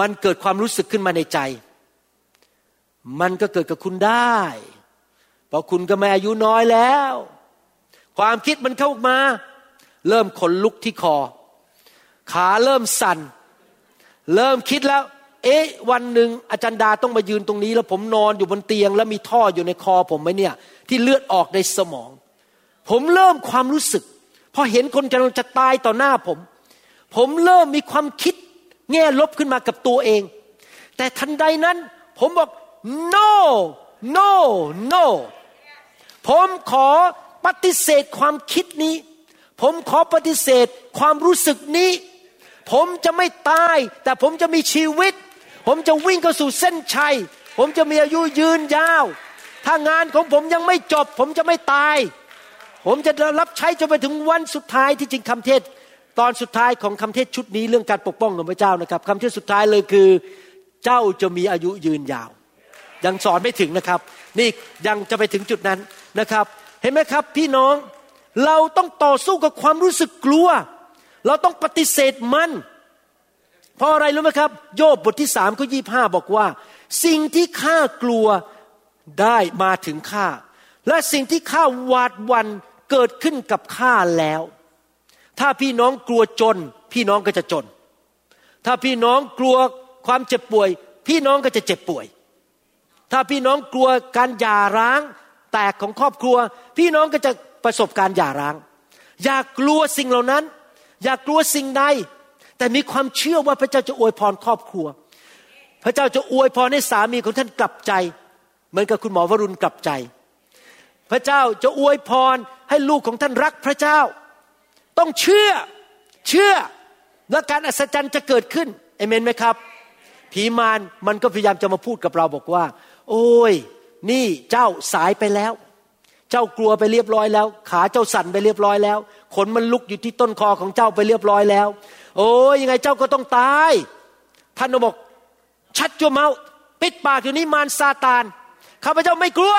มันเกิดความรู้สึกขึ้นมาในใจ มันก็เกิดกับคุณได้ เพราะคุณก็แม่อายุน้อยแล้ว ความคิดมันเข้ามา เริ่มขนลุกที่คอ ขาเริ่มสั่น เริ่มคิดแล้ว เอ๊ะ วันหนึ่งอาจารย์ดาต้องมายืนตรงนี้ แล้วผมนอนอยู่บนเตียง แล้วมีท่ออยู่ในคอผมไหมเนี่ย ที่เลือดออกในสมอง ผมเริ่มความรู้สึกพอเห็นคนกำลังจะตายต่อหน้าผม ผมเริ่มมีความคิดแง่ลบขึ้นมากับตัวเอง แต่ทันใดนั้น ผมบอก no no no ผมขอปฏิเสธความคิดนี้ ผมขอปฏิเสธความรู้สึกนี้ ผมจะไม่ตาย แต่ผมจะมีชีวิต ผมจะวิ่งเข้าสู่เส้นชัย ผมจะมีอายุยืนยาว ถ้างานของผมยังไม่จบ ผมจะไม่ตาย ผมจะรับใช้จนไปถึงวันสุดท้ายที่จริงคำเทศ ตอนสุดท้ายของคำเทศชุดนี้เรื่องการปกป้องของพระเจ้านะครับคำเทศสุดท้ายเลยคือเจ้าจะมีอายุยืนยาว ยังสอนไม่ถึงนะครับ นี่ยังจะไปถึงจุดนั้นนะครับ เห็นไหมครับ พี่น้องเราต้องต่อสู้กับความรู้สึกกลัว เราต้องปฏิเสธมัน เพราะอะไรรู้ไหมครับ โยบบทที่สามข้อยี่ห้าบอกว่า สิ่งที่ข้ากลัวได้มาถึงข้าและสิ่งที่ข้าหวาดวันเกิดขึ้นกับข้าแล้ว ถ้าพี่น้องกลัวจน พี่น้องก็จะจน ถ้าพี่น้องกลัวความเจ็บป่วย พี่น้องก็จะเจ็บป่วย ถ้าพี่น้องกลัวการหย่าร้าง แตกของครอบครัว พี่น้องก็จะประสบการหย่าร้าง อย่ากลัวสิ่งเหล่านั้น อย่ากลัวสิ่งใด แต่มีความเชื่อว่าพระเจ้าจะอวยพรครอบครัว พระเจ้าจะอวยพรให้สามีของท่านกลับใจ เหมือนกับคุณหมอวรุณกลับใจ พระเจ้าจะอวยพรให้ลูกของท่านรักพระเจ้า ต้องเชื่อเชื่อและการอัศจรรย์จะเกิดขึ้นเอเมนไหมครับ ผีมารมันก็พยายามจะมาพูดกับเราบอกว่า โอ้ย นี่เจ้าสายไปแล้ว เจ้ากลัวไปเรียบร้อยแล้ว ขาเจ้าสั่นไปเรียบร้อยแล้วขนมันลุกอยู่ที่ต้นคอของเจ้าไปเรียบร้อยแล้ว โอ้ยยังไงเจ้าก็ต้องตาย ท่านบอกชัดจัวเมาปิดปากอยู่นี้มารซาตานข้าพเจ้าไม่กลัว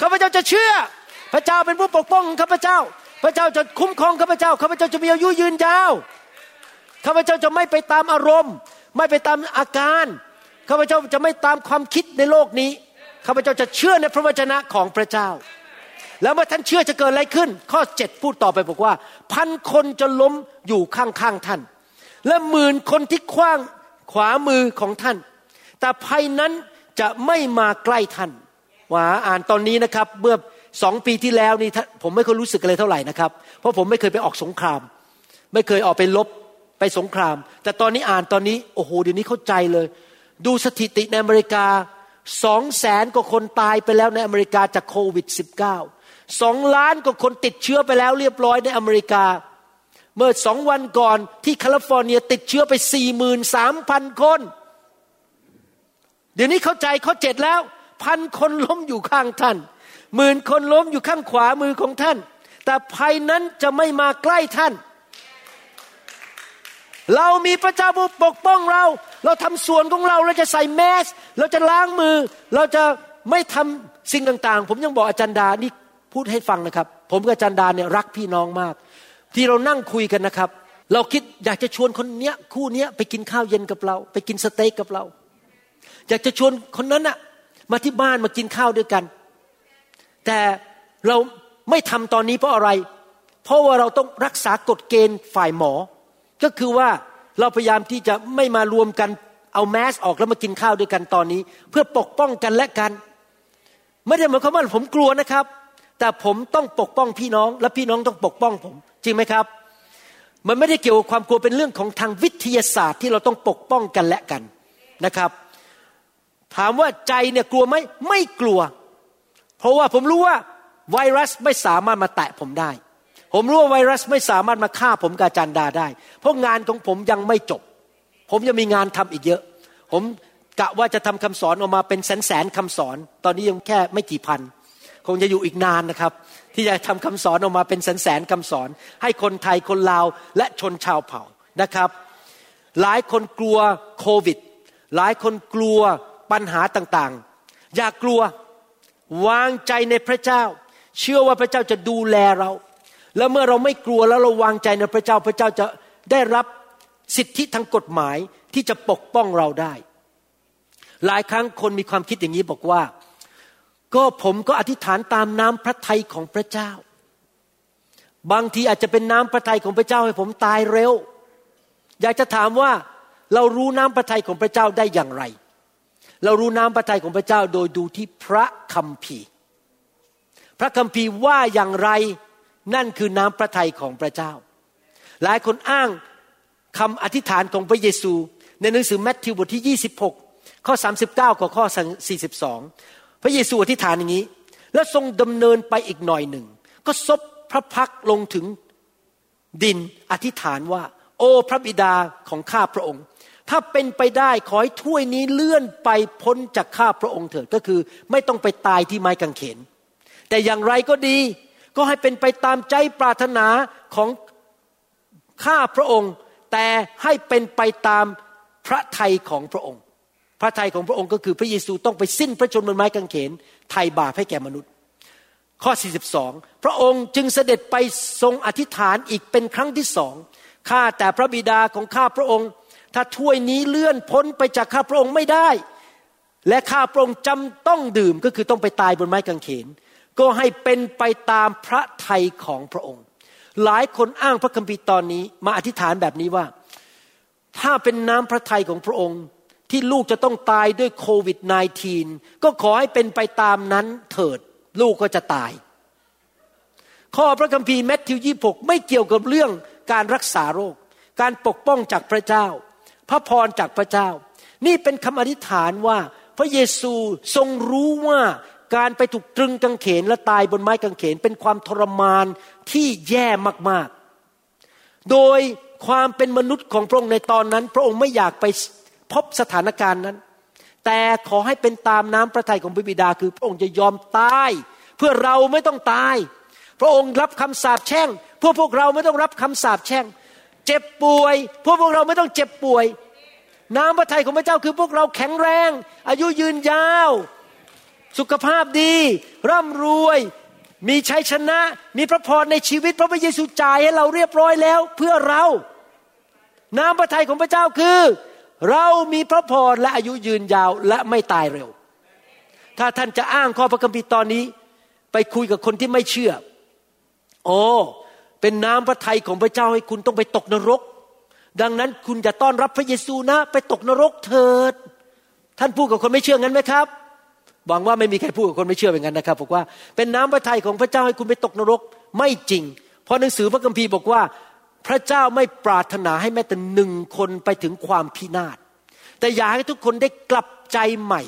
ข้าพเจ้าจะเชื่อ พระเจ้าเป็นผู้ปกป้องข้าพเจ้า พระเจ้าจะคุ้มครองข้าพเจ้าข้าพเจ้าจะมีอายุยืนยาวข้าพเจ้าจะไม่ไปตามอารมณ์ ไม่ไปตามอาการข้าพเจ้าจะไม่ตามความคิดในโลกนี้ข้าพเจ้าจะเชื่อในพระวจนะของพระเจ้า แล้วเมื่อท่านเชื่อจะเกิดอะไรขึ้น ข้อเจ็ดพูดต่อไปบอกว่า พันคนจะล้มอยู่ข้างๆท่าน และหมื่นคนที่คว้างขวามือของท่าน แต่ภัยนั้นจะไม่มาใกล้ท่านว่าอ่านตอนนี้นะครับเมื่อ สองปีที่แล้วนี่ผมไม่เคยรู้สึกอะไรเท่าไหร่นะครับ เพราะผมไม่เคยไปออกสงคราม ไม่เคยออกไปลบไปสงคราม แต่ตอนนี้อ่านตอนนี้โอ้โหเดี๋ยวนี้เข้าใจเลย ดูสถิติในอเมริกาสองแสนกว่าคนตายไปแล้วในอเมริกาจากโควิด -19 สองล้านกว่าคนติดเชื้อไปแล้วเรียบร้อยในอเมริกา เมื่อสองวันก่อนที่แคลิฟอร์เนียติดเชื้อไปสี่หมื่นสามพันคน เดี๋ยวนี้เข้าใจเขาเจ็ดแล้ว พันคนล้มอยู่ข้างท่าน หมื่นคนล้มอยู่ข้างขวามือของท่าน แต่ภัยนั้นจะไม่มาใกล้ท่าน เรามีพระเจ้าผู้ปกป้องเรา เราทำส่วนของเราเราจะใส่แมส เราจะล้างมือ เราจะไม่ทำสิ่งต่าง ๆ ผมยังบอกอาจารย์ดานี่พูดให้ฟังนะครับ ผมกับอาจารย์ดาเนี่ยรักพี่น้องมาก ที่เรานั่งคุยกันนะครับ เราคิดอยากจะชวนคนเนี้ยคู่เนี้ยไปกินข้าวเย็นกับเรา ไปกินสเต็กกับเรา อยากจะชวนคนนั้นอะมาที่บ้านมากินข้าวด้วยกัน แต่เราไม่ทำตอนนี้เพราะอะไร เพราะว่าเราต้องรักษากฎเกณฑ์ฝ่ายหมอ ก็คือว่าเราพยายามที่จะไม่มารวมกันเอาแมสออกแล้วมากินข้าวด้วยกันตอนนี้ เพื่อปกป้องกันและกัน ไม่ได้หมายความว่าผมกลัวนะครับ แต่ผมต้องปกป้องพี่น้อง และพี่น้องต้องปกป้องผม จริงไหมครับ มันไม่ได้เกี่ยวกับความกลัวเป็นเรื่องของทางวิทยาศาสตร์ที่เราต้องปกป้องกันและกันนะครับ ถามว่าใจเนี่ยกลัวไหมไม่กลัว เพราะว่าผมรู้ว่าไวรัสไม่สามารถมาแตะผมได้ ผมรู้ว่าไวรัสไม่สามารถมาฆ่าผมกาจันดาได้ เพราะงานของผมยังไม่จบ ผมยังมีงานทำอีกเยอะ ผมกะว่าจะทำคำสอนออกมาเป็นแสนแสนคำสอน ตอนนี้ยังแค่ไม่กี่พัน คงจะอยู่อีกนานนะครับ ที่จะทำคำสอนออกมาเป็นแสนแสนคำสอน ให้คนไทยคนลาวและชนชาวเผ่านะครับ หลายคนกลัวโควิด หลายคนกลัวปัญหาต่างๆ อย่ากกลัว วางใจในพระเจ้า เชื่อว่าพระเจ้าจะดูแลเรา แล้วเมื่อเราไม่กลัวแล้วเราวางใจในพระเจ้า พระเจ้าจะได้รับสิทธิทางกฎหมายที่จะปกป้องเราได้ หลายครั้งคนมีความคิดอย่างนี้บอกว่า ก็ผมก็อธิษฐานตามน้ำพระทัยของพระเจ้า บางทีอาจจะเป็นน้ำพระทัยของพระเจ้าให้ผมตายเร็ว อยากจะถามว่าเรารู้น้ำพระทัยของพระเจ้าได้อย่างไร เรารู้น้ำพระทัยของพระเจ้าโดยดูที่พระคัมภีร์ พระคัมภีร์ว่าอย่างไรนั่นคือน้ำพระทัยของพระเจ้า หลายคนอ้างคำอธิษฐานของพระเยซู ในหนังสือแมทธิวบทที่ 26 ข้อ 39กับข้อ 42 พระเยซูอธิษฐานอย่างนี้ แล้วทรงดำเนินไปอีกหน่อยหนึ่ง ก็ซบพระพักลงถึงดินอธิษฐานว่า โอ้พระบิดาของข้าพระองค์ ถ้าเป็นไปได้ขอให้ถ้วยนี้เลื่อนไปพ้นจากข้าพระองค์เถิดก็คือ ไม่ต้องไปตายที่ไม้กางเขน แต่อย่างไรก็ดี ก็ให้เป็นไปตามใจปรารถนาของข้าพระองค์ แต่ให้เป็นไปตามพระทัยของพระองค์ พระทัยของพระองค์ก็คือพระเยซูต้องไปสิ้นพระชนม์บนไม้กางเขนไถ่บาปให้แก่มนุษย์ ข้อ 42 พระองค์จึงเสด็จไปทรงอธิษฐานอีกเป็นครั้งที่สองข้าแต่พระบิดาของข้าพระองค์ ถ้าถ้วยนี้เลื่อนพ้นไปจากข้าพระองค์ไม่ได้ และข้าพระองค์จำต้องดื่มก็คือต้องไปตายบนไม้กางเขน ก็ให้เป็นไปตามพระทัยของพระองค์ หลายคนอ้างพระคัมภีร์ตอนนี้มาอธิษฐานแบบนี้ว่า ถ้าเป็นน้ำพระทัยของพระองค์ที่ลูกจะต้องตายด้วยโควิด -19 ก็ขอให้เป็นไปตามนั้นเถิดลูกก็จะตาย ข้อพระคัมภีร์แมทธิวยี่หกไม่เกี่ยวกับเรื่องการรักษาโรค การปกป้องจากพระเจ้า พระพรจากพระเจ้า นี่เป็นคำอธิษฐานว่าพระเยซูทรงรู้ว่าการไปถูกตรึงกางเขนและตายบนไม้กางเขนเป็นความทรมานที่แย่มากๆ โดยความเป็นมนุษย์ของพระองค์ในตอนนั้น พระองค์ไม่อยากไปพบสถานการณ์นั้น แต่ขอให้เป็นตามน้ำพระทัยของพระบิดาคือพระองค์จะยอมตาย เพื่อเราไม่ต้องตาย พระองค์รับคำสาปแช่งเพื่อพวกเราไม่ต้องรับคำสาปแช่ง เจ็บป่วยพวกพวกเราไม่ต้องเจ็บป่วย น้ำพระทัยของพระเจ้าคือพวกเราแข็งแรง อายุยืนยาว สุขภาพดี ร่ำรวย มีชัยชนะ มีพระพรในชีวิต พระพระเยซูจ่ายให้เราเรียบร้อยแล้วเพื่อเรา น้ำพระทัยของพระเจ้าคือ เรามีพระพรและอายุยืนยาวและไม่ตายเร็ว ถ้าท่านจะอ้างข้อพระคัมภีร์ตอนนี้ ไปคุยกับคนที่ไม่เชื่อ โอ้ เป็นน้ำพระทัยของพระเจ้าให้คุณต้องไปตกนรก ดังนั้นคุณจะต้อนรับพระเยซูนะ ไปตกนรกเถิด ท่านพูดกับคนไม่เชื่องั้นไหมครับหวังว่าไม่มีใครพูดกับคนไม่เชื่ออย่างนั้นนะครับบอกว่าเป็นน้ำพระทัยของพระเจ้าให้คุณไปตกนรกไม่จริง เพราะหนังสือพระคัมภีร์บอกว่า พระเจ้าไม่ปรารถนาให้แม้แต่หนึ่งคนไปถึงความพินาศแต่อยากให้ทุกคนได้กลับใจใหม่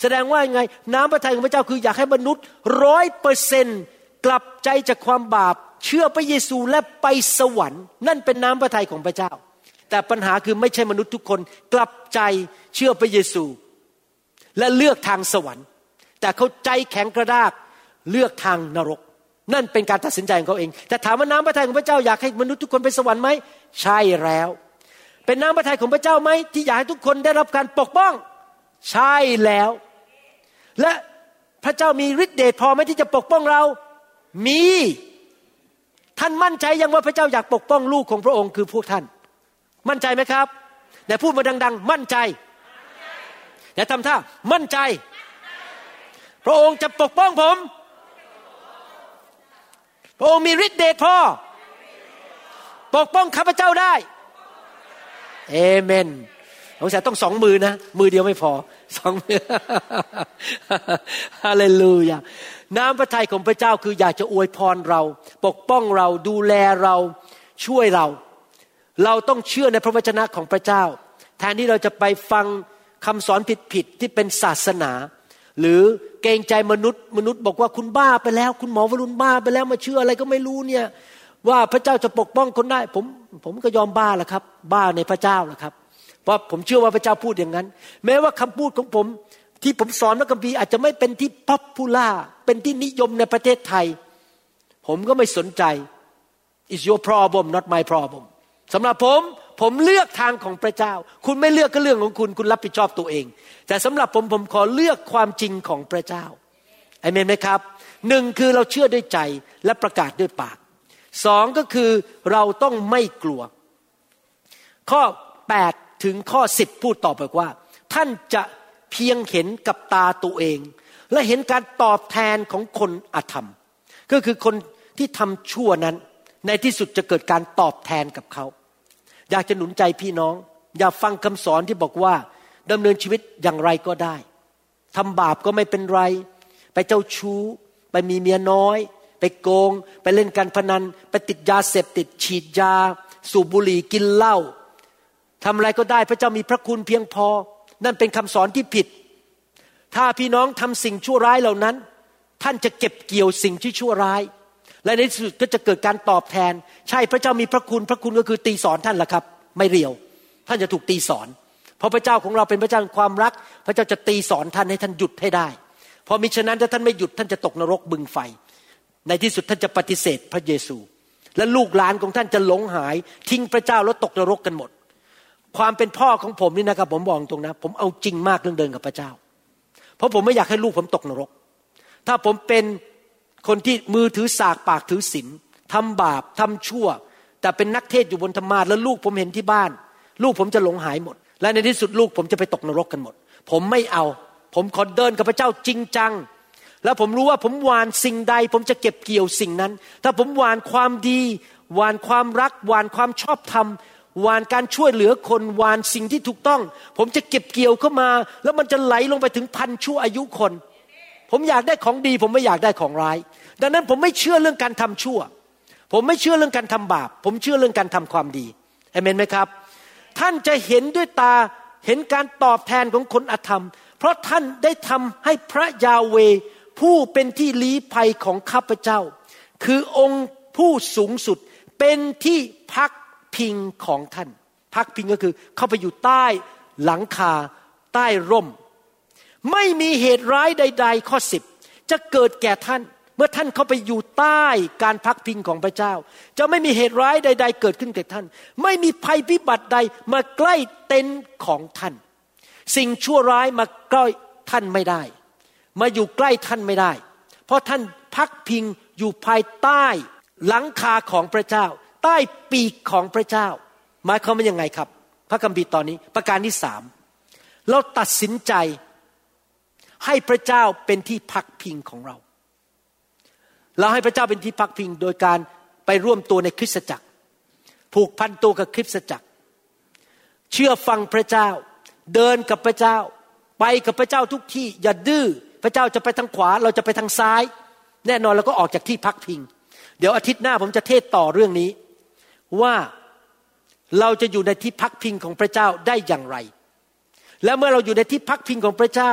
แสดงว่าไง น้ำพระทัยของพระเจ้าคืออยากให้มนุษย์ร้อยเปอร์เซนกลับใจจากความบาป เชื่อพระเยซูและไปสวรรค์นั่นเป็นน้ำพระทัยของพระเจ้า แต่ปัญหาคือไม่ใช่มนุษย์ทุกคนกลับใจเชื่อพระเยซู และเลือกทางสวรรค์ แต่เขาใจแข็งกระด้างเลือกทางนรก นั่นเป็นการตัดสินใจของเขาเอง แต่ถามว่าน้ำพระทัยของพระเจ้าอยากให้มนุษย์ทุกคนไปสวรรค์ไหมใช่แล้ว เป็นน้ำพระทัยของพระเจ้าไหมที่อยากให้ทุกคนได้รับการปกป้อง ใช่แล้ว และพระเจ้ามีฤทธิ์เดชพอไหมที่จะปกป้องเรา มี ท่านมั่นใจยังว่าพระเจ้าอยากปกป้องลูกของพระองค์คือพวกท่าน มั่นใจไหมครับแต่พูดมาดัง ๆ มั่นใจอย่าทำท่ามั่นใจ พระองค์จะปกป้องผม พระองค์มีฤทธิ์เดชพอปกป้องข้าพเจ้าได้เอเมน สงสัยต้องสองมือนะมือเดียวไม่พอสองมือฮาเลลูยาน้ำพระทัยของพระเจ้าคืออยากจะอวยพรเรา ปกป้องเราดูแลเราช่วยเรา เราต้องเชื่อในพระวจนะของพระเจ้า แทนที่เราจะไปฟังคำสอนผิดๆที่เป็นศาสนา หรือเกรงใจมนุษย์ มนุษย์บอกว่าคุณบ้าไปแล้ว คุณหมอวรุณบ้าไปแล้วมาเชื่ออะไรก็ไม่รู้เนี่ย ว่าพระเจ้าจะปกป้องคนได้ ผมผมก็ยอมบ้าแล้วครับ บ้าในพระเจ้าแหละครับ เพราะผมเชื่อว่าพระเจ้าพูดอย่างนั้น แม้ว่าคำพูดของผม ที่ผมสอนพระคัมภีร์อาจจะไม่เป็นที่ป๊อปปูล่าเป็นที่นิยมในประเทศไทย ผมก็ไม่สนใจ is your problem not my problem สำหรับผมผมเลือกทางของพระเจ้า คุณไม่เลือกก็เรื่องของคุณ คุณรับผิดชอบตัวเอง แต่สำหรับผมผมขอเลือกความจริงของพระเจ้าไอเมนไหมครับหนึ่งคือเราเชื่อด้วยใจและประกาศด้วยปากสองก็คือเราต้องไม่กลัว ข้อ 8 ถึงข้อ10พูดต่อไปว่า ท่านจะเพียงเห็นกับตาตัวเอง และเห็นการตอบแทนของคนอธรรม ก็คือคนที่ทำชั่วนั้น ในที่สุดจะเกิดการตอบแทนกับเขา อยากจะหนุนใจพี่น้อง อย่าฟังคำสอนที่บอกว่าดำเนินชีวิตอย่างไรก็ได้ทำบาปก็ไม่เป็นไร ไปเจ้าชู้ ไปมีเมียน้อย ไปโกง ไปเล่นการพนัน ไปติดยาเสพติดฉีดยา สูบบุหรี่กินเหล้า ทำอะไรก็ได้พระเจ้ามีพระคุณเพียงพอ นั่นเป็นคำสอนที่ผิด ถ้าพี่น้องทำสิ่งชั่วร้ายเหล่านั้น ท่านจะเก็บเกี่ยวสิ่งที่ชั่วร้าย และในที่สุดก็จะเกิดการตอบแทน ใช่พระเจ้ามีพระคุณพระคุณก็คือตีสอนท่านละครับ ไม่เรียว ท่านจะถูกตีสอน เพราะพระเจ้าของเราเป็นพระเจ้าความรัก พระเจ้าจะตีสอนท่านให้ท่านหยุดให้ได้พอมิฉะนั้นถ้าท่านไม่หยุดท่านจะตกนรกบึงไฟ ในที่สุดท่านจะปฏิเสธพระเยซู และลูกหลานของท่านจะหลงหายทิ้งพระเจ้าแล้วตกนรกกันหมด ความเป็นพ่อของผมนี่นะครับ ผมบอกตรงนะ ผมเอาจริงมากเรื่องเดินกับพระเจ้า เพราะผมไม่อยากให้ลูกผมตกนรก ถ้าผมเป็นคนที่มือถือสากปากถือศีลทำบาปทำชั่ว แต่เป็นนักเทศอยู่บนธรรมาแล้วลูกผมเห็นที่บ้าน ลูกผมจะหลงหายหมด และในที่สุดลูกผมจะไปตกนรกกันหมด ผมไม่เอา ผมขอเดินกับพระเจ้าจริงจัง แล้วผมรู้ว่าผมหวานสิ่งใด ผมจะเก็บเกี่ยวสิ่งนั้น ถ้าผมหวานความดีหวานความรักหวานความชอบธรรม วานการช่วยเหลือคนวานสิ่งที่ถูกต้อง ผมจะเก็บเกี่ยวเข้ามา แล้วมันจะไหลลงไปถึงพันชั่วอายุคน ผมอยากได้ของดี ผมไม่อยากได้ของร้าย ดังนั้นผมไม่เชื่อเรื่องการทำชั่ว ผมไม่เชื่อเรื่องการทำบาป ผมเชื่อเรื่องการทำความดีเอเมนไหมครับ ท่านจะเห็นด้วยตาเห็นการตอบแทนของคนอธรรม เพราะท่านได้ทำให้พระยาเวผู้เป็นที่ลี้ภัยของข้าพเจ้า คือองค์ผู้สูงสุดเป็นที่พัก พิงของท่าน พักพิงก็คือเข้าไปอยู่ใต้หลังคาใต้ร่ม ไม่มีเหตุร้ายใด ๆ ข้อสิบจะเกิดแก่ท่าน เมื่อท่านเข้าไปอยู่ใต้การพักพิงของพระเจ้า จะไม่มีเหตุร้ายใด ๆ เกิดขึ้นแก่ท่าน ไม่มีภัยพิบัติใดมาใกล้เต็นท์ของท่าน สิ่งชั่วร้ายมาใกล้ท่านไม่ได้ มาอยู่ใกล้ท่านไม่ได้ เพราะท่านพักพิงอยู่ภายใต้หลังคาของพระเจ้า ใต้ปีกของพระเจ้าหมายความว่ายังไงครับ พระคัมภีร์ตอนนี้ประการที่สามเราตัดสินใจให้พระเจ้าเป็นที่พักพิงของเรา เราให้พระเจ้าเป็นที่พักพิงโดยการไปร่วมตัวในคริสตจักร ผูกพันตัวกับคริสตจักร เชื่อฟังพระเจ้า เดินกับพระเจ้า ไปกับพระเจ้าทุกที่ อย่าดื้อพระเจ้าจะไปทางขวา เราจะไปทางซ้าย แน่นอนเราก็ออกจากที่พักพิง เดี๋ยวอาทิตย์หน้าผมจะเทศต่อเรื่องนี้ ว่าเราจะอยู่ในที่พักพิงของพระเจ้าได้อย่างไร และเมื่อเราอยู่ในที่พักพิงของพระเจ้า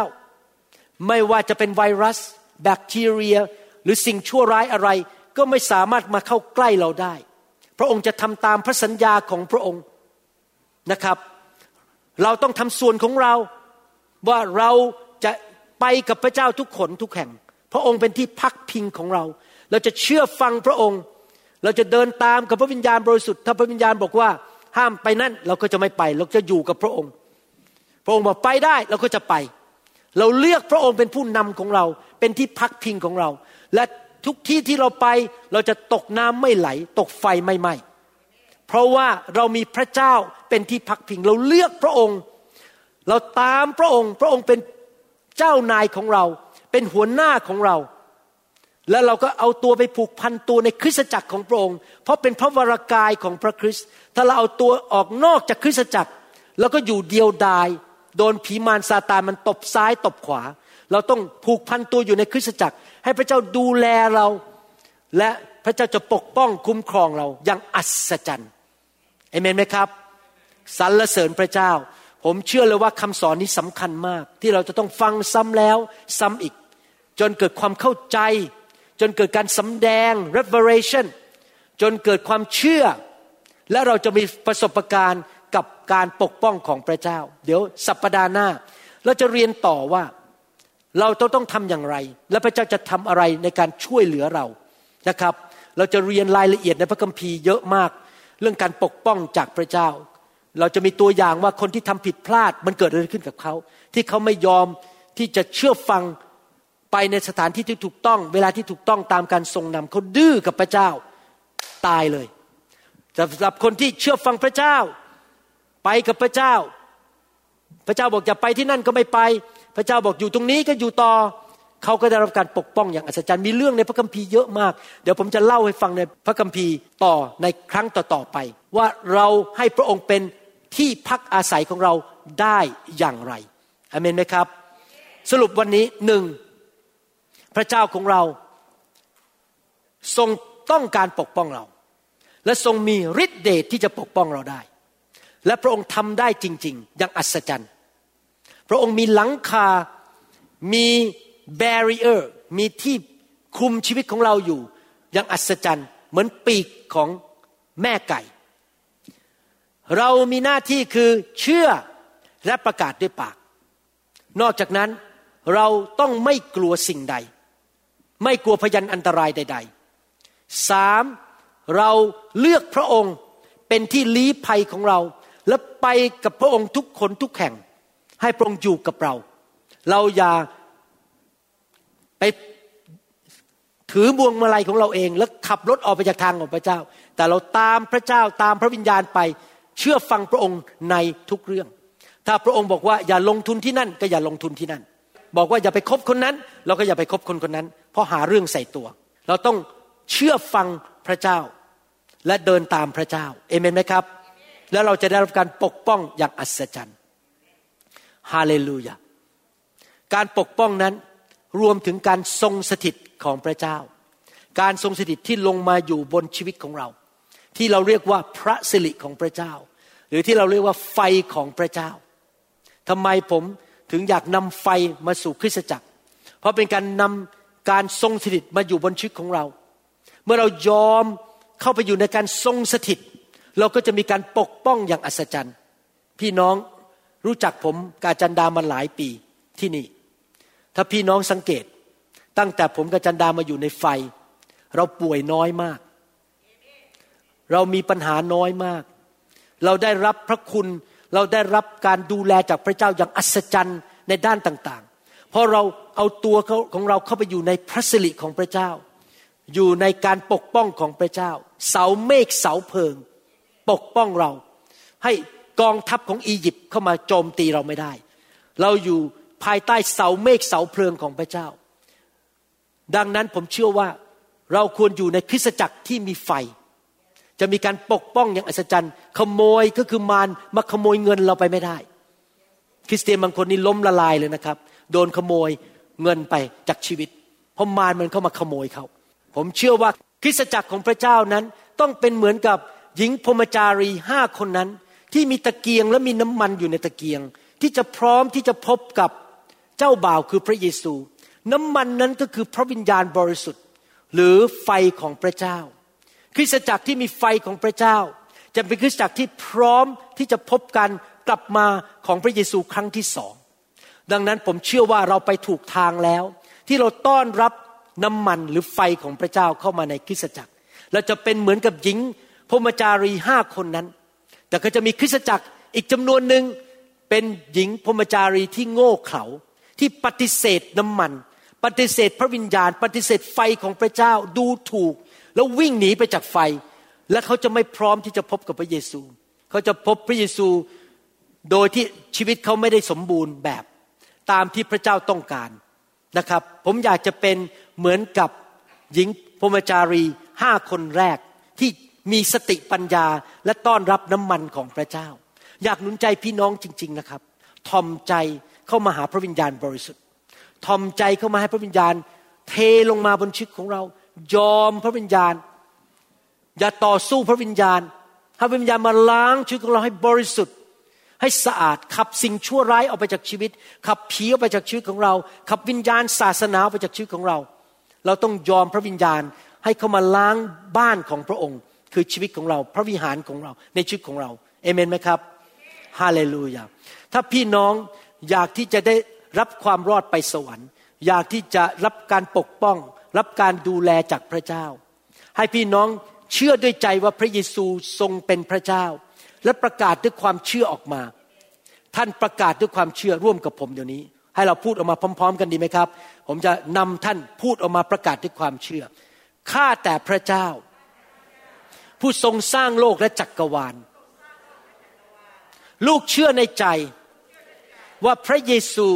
ไม่ว่าจะเป็นไวรัส แบคทีเรีย หรือสิ่งชั่วร้ายอะไร ก็ไม่สามารถมาเข้าใกล้เราได้ พระองค์จะทำตามพระสัญญาของพระองค์นะครับ เราต้องทำส่วนของเราว่าเราจะไปกับพระเจ้าทุกคนทุกแห่ง พระองค์เป็นที่พักพิงของเรา เราจะเชื่อฟังพระองค์ เราจะเดินตามกับพระวิญญาณบริสุทธิ์ถ้าพระวิญญาณบอกว่า ห้ามไปนั่นเราก็จะไม่ไป เราจะอยู่กับพระองค์ พระองค์บอกไปได้เราก็จะไป เราเลือกพระองค์เป็นผู้นำของเรา เป็นที่พักพิงของเรา และทุกที่ที่เราไปเราจะตกน้ำไม่ไหล ตกไฟไม่ไหม้เพราะว่าเรามีพระเจ้าเป็นที่พักพิง เราเลือกพระองค์ เราตามพระองค์ พระองค์เป็นเจ้านายของเรา เป็นหัวหน้าของเรา แล้วเราก็เอาตัวไปผูกพันตัวในคริสตจักรของพระองค์ เพราะเป็นพระวรากายของพระคริสต์ ถ้าเราเอาตัวออกนอกจากคริสตจักร แล้วก็อยู่เดียวดาย โดนผีมารซาตานมันตบซ้ายตบขวา เราต้องผูกพันตัวอยู่ในคริสตจักร ให้พระเจ้าดูแลเรา และพระเจ้าจะปกป้องคุ้มครองเราอย่างอัศจรรย์เอเมนไหมครับสรรเสริญพระเจ้า ผมเชื่อเลยว่าคำสอนนี้สำคัญมาก ที่เราจะต้องฟังซ้ำแล้วซ้ำอีก จนเกิดความเข้าใจ จนเกิดการสำแดง revelation จนเกิดความเชื่อ และเราจะมีประสบการณ์กับการปกป้องของพระเจ้า เดี๋ยวสัปปดาห์หน้า เราจะเรียนต่อว่าเราต้องทำอย่างไร และพระเจ้าจะทำอะไรในการช่วยเหลือเรานะครับ เราจะเรียนรายละเอียดในพระคัมภีร์เยอะมาก เรื่องการปกป้องจากพระเจ้า เราจะมีตัวอย่างว่าคนที่ทำผิดพลาดมันเกิดอะไรขึ้นกับเขา ที่เขาไม่ยอมที่จะเชื่อฟัง ไปในสถานที่ที่ถูกต้อง เวลาที่ถูกต้องตามการทรงนำเขาดื้อกับพระเจ้าตายเลยสำหรับคนที่เชื่อฟังพระเจ้า ไปกับพระเจ้า พระเจ้าบอกจะไปที่นั่นก็ไม่ไป พระเจ้าบอกอยู่ตรงนี้ก็อยู่ต่อเขาก็ได้รับการปกป้องอย่างอัศจรรย์มีเรื่องในพระคัมภีร์เยอะมาก เดี๋ยวผมจะเล่าให้ฟังในพระคัมภีร์ต่อในครั้งต่อๆไป ว่าเราให้พระองค์เป็นที่พักอาศัยของเราได้อย่างไรอเมนไหมครับ สรุปวันนี้หนึ่ง พระเจ้าของเราทรงต้องการปกป้องเรา และทรงมีฤทธิเดชที่จะปกป้องเราได้ และพระองค์ทำได้จริง ๆ อย่างอัศจรรย์ พระองค์มีหลังคา มี barrier มีที่คุมชีวิตของเราอยู่ อย่างอัศจรรย์ เหมือนปีกของแม่ไก่ เรามีหน้าที่คือเชื่อและประกาศด้วยปาก นอกจากนั้นเราต้องไม่กลัวสิ่งใด ไม่กลัวพยันอันตรายใด ๆ สามเราเลือกพระองค์เป็นที่ลี้ภัยของเรา และไปกับพระองค์ทุกคนทุกแห่ง ให้พระองค์อยู่กับเรา เราอย่าไปถือบวงมาลัยของเราเอง แล้วขับรถออกไปจากทางของพระเจ้า แต่เราตามพระเจ้าตามพระวิญญาณไป เชื่อฟังพระองค์ในทุกเรื่อง ถ้าพระองค์บอกว่าอย่าลงทุนที่นั่นก็อย่าลงทุนที่นั่น บอกว่าอย่าไปคบคนนั้น เราก็อย่าไปคบคนคนนั้น เพราะหาเรื่องใส่ตัว เราต้องเชื่อฟังพระเจ้า และเดินตามพระเจ้าเอเมนไหมครับ แล้วเราจะได้รับการปกป้องอย่างอัศจรรย์ฮาเลลูยาการปกป้องนั้นรวมถึงการทรงสถิตของพระเจ้า การทรงสถิตที่ลงมาอยู่บนชีวิตของเรา ที่เราเรียกว่าพระสิริของพระเจ้า หรือที่เราเรียกว่าไฟของพระเจ้าทำไมผม ถึงอยากนำไฟมาสู่คริสตจักร เพราะเป็นการนำการทรงสถิตมาอยู่บนชีวิตของเรา เมื่อเรายอมเข้าไปอยู่ในการทรงสถิต เราก็จะมีการปกป้องอย่างอัศจรรย์ พี่น้องรู้จักผมกาจันดามาหลายปีที่นี่ ถ้าพี่น้องสังเกต ตั้งแต่ผมกับจันดามาอยู่ในไฟ เราป่วยน้อยมาก เรามีปัญหาน้อยมาก เราได้รับพระคุณ เราได้รับการดูแลจากพระเจ้าอย่างอัศจรรย์ในด้านต่างๆ เพราะเราเอาตัวของเราเข้าไปอยู่ในพระสิริของพระเจ้า อยู่ในการปกป้องของพระเจ้า เสาเมฆเสาเพลิง ปกป้องเรา ให้กองทัพของอียิปต์เข้ามาโจมตีเราไม่ได้ เราอยู่ภายใต้เสาเมฆเสาเพลิงของพระเจ้า ดังนั้นผมเชื่อว่าเราควรอยู่ในคริสตจักรที่มีไฟ จะมีการปกป้องอย่างอัศจรรย์ ขโมยก็คือมารมาขโมยเงินเราไปไม่ได้ คริสเตียนบางคนนี่ล้มละลายเลยนะครับ โดนขโมยเงินไปจากชีวิต เพราะมารมันเข้ามาขโมยเขา ผมเชื่อว่าคริสตจักรของพระเจ้านั้นต้องเป็นเหมือนกับหญิงพรมจารีห้าคนนั้น ที่มีตะเกียงและมีน้ำมันอยู่ในตะเกียง ที่จะพร้อมที่จะพบกับเจ้าบ่าวคือพระเยซู น้ำมันนั้นก็คือพระวิญญาณบริสุทธิ์ หรือไฟของพระเจ้า คริสตจักรที่มีไฟของพระเจ้า จะเป็นคริสตจักรที่พร้อมที่จะพบกันกลับมาของพระเยซูครั้งที่สองดังนั้นผมเชื่อว่าเราไปถูกทางแล้ว ที่เราต้อนรับน้ำมันหรือไฟของพระเจ้าเข้ามาในคริสตจักร เราจะเป็นเหมือนกับหญิงพรมจารีห้าคนนั้น แต่ก็จะมีคริสตจักรอีกจำนวนหนึ่งเป็นหญิงพรมจารีที่โง่เขลาที่ปฏิเสธน้ำมัน ปฏิเสธพระวิญญาณ ปฏิเสธไฟของพระเจ้าดูถูก แล้ววิ่งหนีไปจากไฟ และเขาจะไม่พร้อมที่จะพบกับพระเยซู เขาจะพบพระเยซูโดยที่ชีวิตเขาไม่ได้สมบูรณ์แบบตามที่พระเจ้าต้องการนะครับ ผมอยากจะเป็นเหมือนกับหญิงพมจารีห้าคนแรกที่มีสติปัญญาและต้อนรับน้ำมันของพระเจ้า อยากหนุนใจพี่น้องจริง ๆนะครับทอมใจเข้ามาหาพระวิญญาณบริสุทธิ์ทอมใจเข้ามาให้พระวิญญาณ เทลงมาบนชีวิตของเรา ยอมพระวิญญาณ อย่าต่อสู้พระวิญญาณให้พระวิญญาณมาล้างชีวิตของเราให้บริสุทธิ์ ให้สะอาดขับสิ่งชั่วร้ายออกไปจากชีวิต ขับผีออกไปจากชีวิตของเรา ขับวิญญาณศาสนาออกไปจากชีวิตของเรา เราต้องยอมพระวิญญาณให้เขามาล้างบ้านของพระองค์ คือชีวิตของเรา พระวิหารของเราในชีวิตของเราเอเมนไหมครับฮาเลลูยาถ้าพี่น้องอยากที่จะได้รับความรอดไปสวรรค์ อยากที่จะรับการปกป้อง รับการดูแลจากพระเจ้า ให้พี่น้องเชื่อด้วยใจว่าพระเยซูทรงเป็นพระเจ้า และประกาศด้วยความเชื่อออกมา ท่านประกาศด้วยความเชื่อร่วมกับผมเดี๋ยวนี้ ให้เราพูดออกมาพร้อม ๆ กันดีไหมครับ ผมจะนำท่านพูดออกมาประกาศด้วยความเชื่อข้าแต่พระเจ้า ผู้ทรงสร้างโลกและจักกรวาล ลูกเชื่อในใจว่าพระเยซู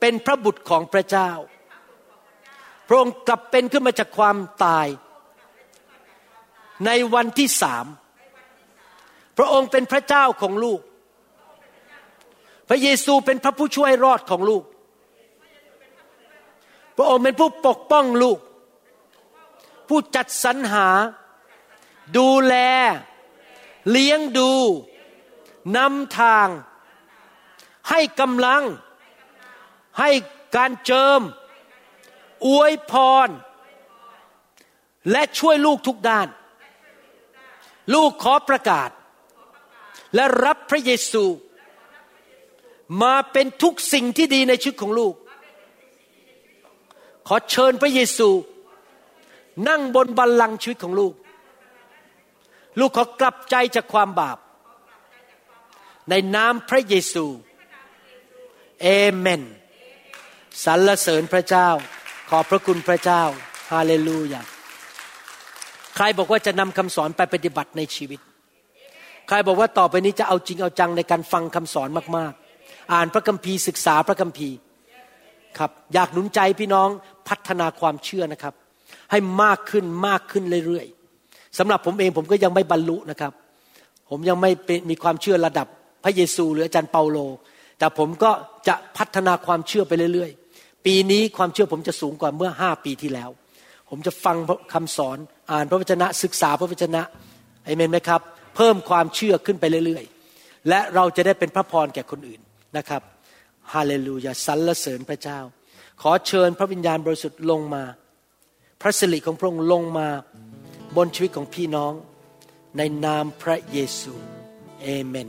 เป็นพระบุตรของพระเจ้า พระองค์กลับเป็นขึ้นมาจากความตาย ในวันที่สามพระองค์เป็นพระเจ้าของลูก พระเยซูเป็นพระผู้ช่วยรอดของลูก พระองค์เป็นผู้ปกป้องลูก ผู้จัดสรรหา ดูแล เลี้ยงดูนำทาง ให้กำลัง ให้การเจิม อวยพร และช่วยลูกทุกด้าน ลูกขอประกาศ และรับพระเยซู มาเป็นทุกสิ่งที่ดีในชีวิตของลูก ขอเชิญพระเยซู นั่งบนบัลลังก์ชีวิตของลูก ลูกขอกลับใจจากความบาป ในนามพระเยซูเอเมนสรรเสริญพระเจ้า ขอบพระคุณพระเจ้าฮาเลลูยาใครบอกว่าจะนำคำสอนไปปฏิบัติในชีวิต ใครบอกว่าต่อไปนี้จะเอาจริงเอาจังในการฟังคำสอนมากๆ อ่านพระคัมภีร์ศึกษาพระคัมภีร์ครับอยากหนุนใจพี่น้องพัฒนาความเชื่อนะครับ ให้มากขึ้นมากขึ้นเรื่อยๆสำหรับผมเองผมก็ยังไม่บรรลุนะครับ ผมยังไม่มีความเชื่อระดับพระเยซูหรืออาจารย์เปาโล แต่ผมก็จะพัฒนาความเชื่อไปเรื่อย ปีนี้ความเชื่อผมจะสูงกว่าเมื่อห้าปีที่แล้ว ผมจะฟังคำสอนอ่านพระวจนะศึกษาพระวจนะเอเมนไหมครับ เพิ่มความเชื่อขึ้นไปเรื่อยๆ และเราจะได้เป็นพระพรแก่คนอื่นนะครับฮาเลลูยาสรรเสริญพระเจ้า ขอเชิญพระวิญญาณบริสุทธิ์ลงมา พระสิริของพระองค์ลงมาบนชีวิตของพี่น้อง ในนามพระเยซูเอเมน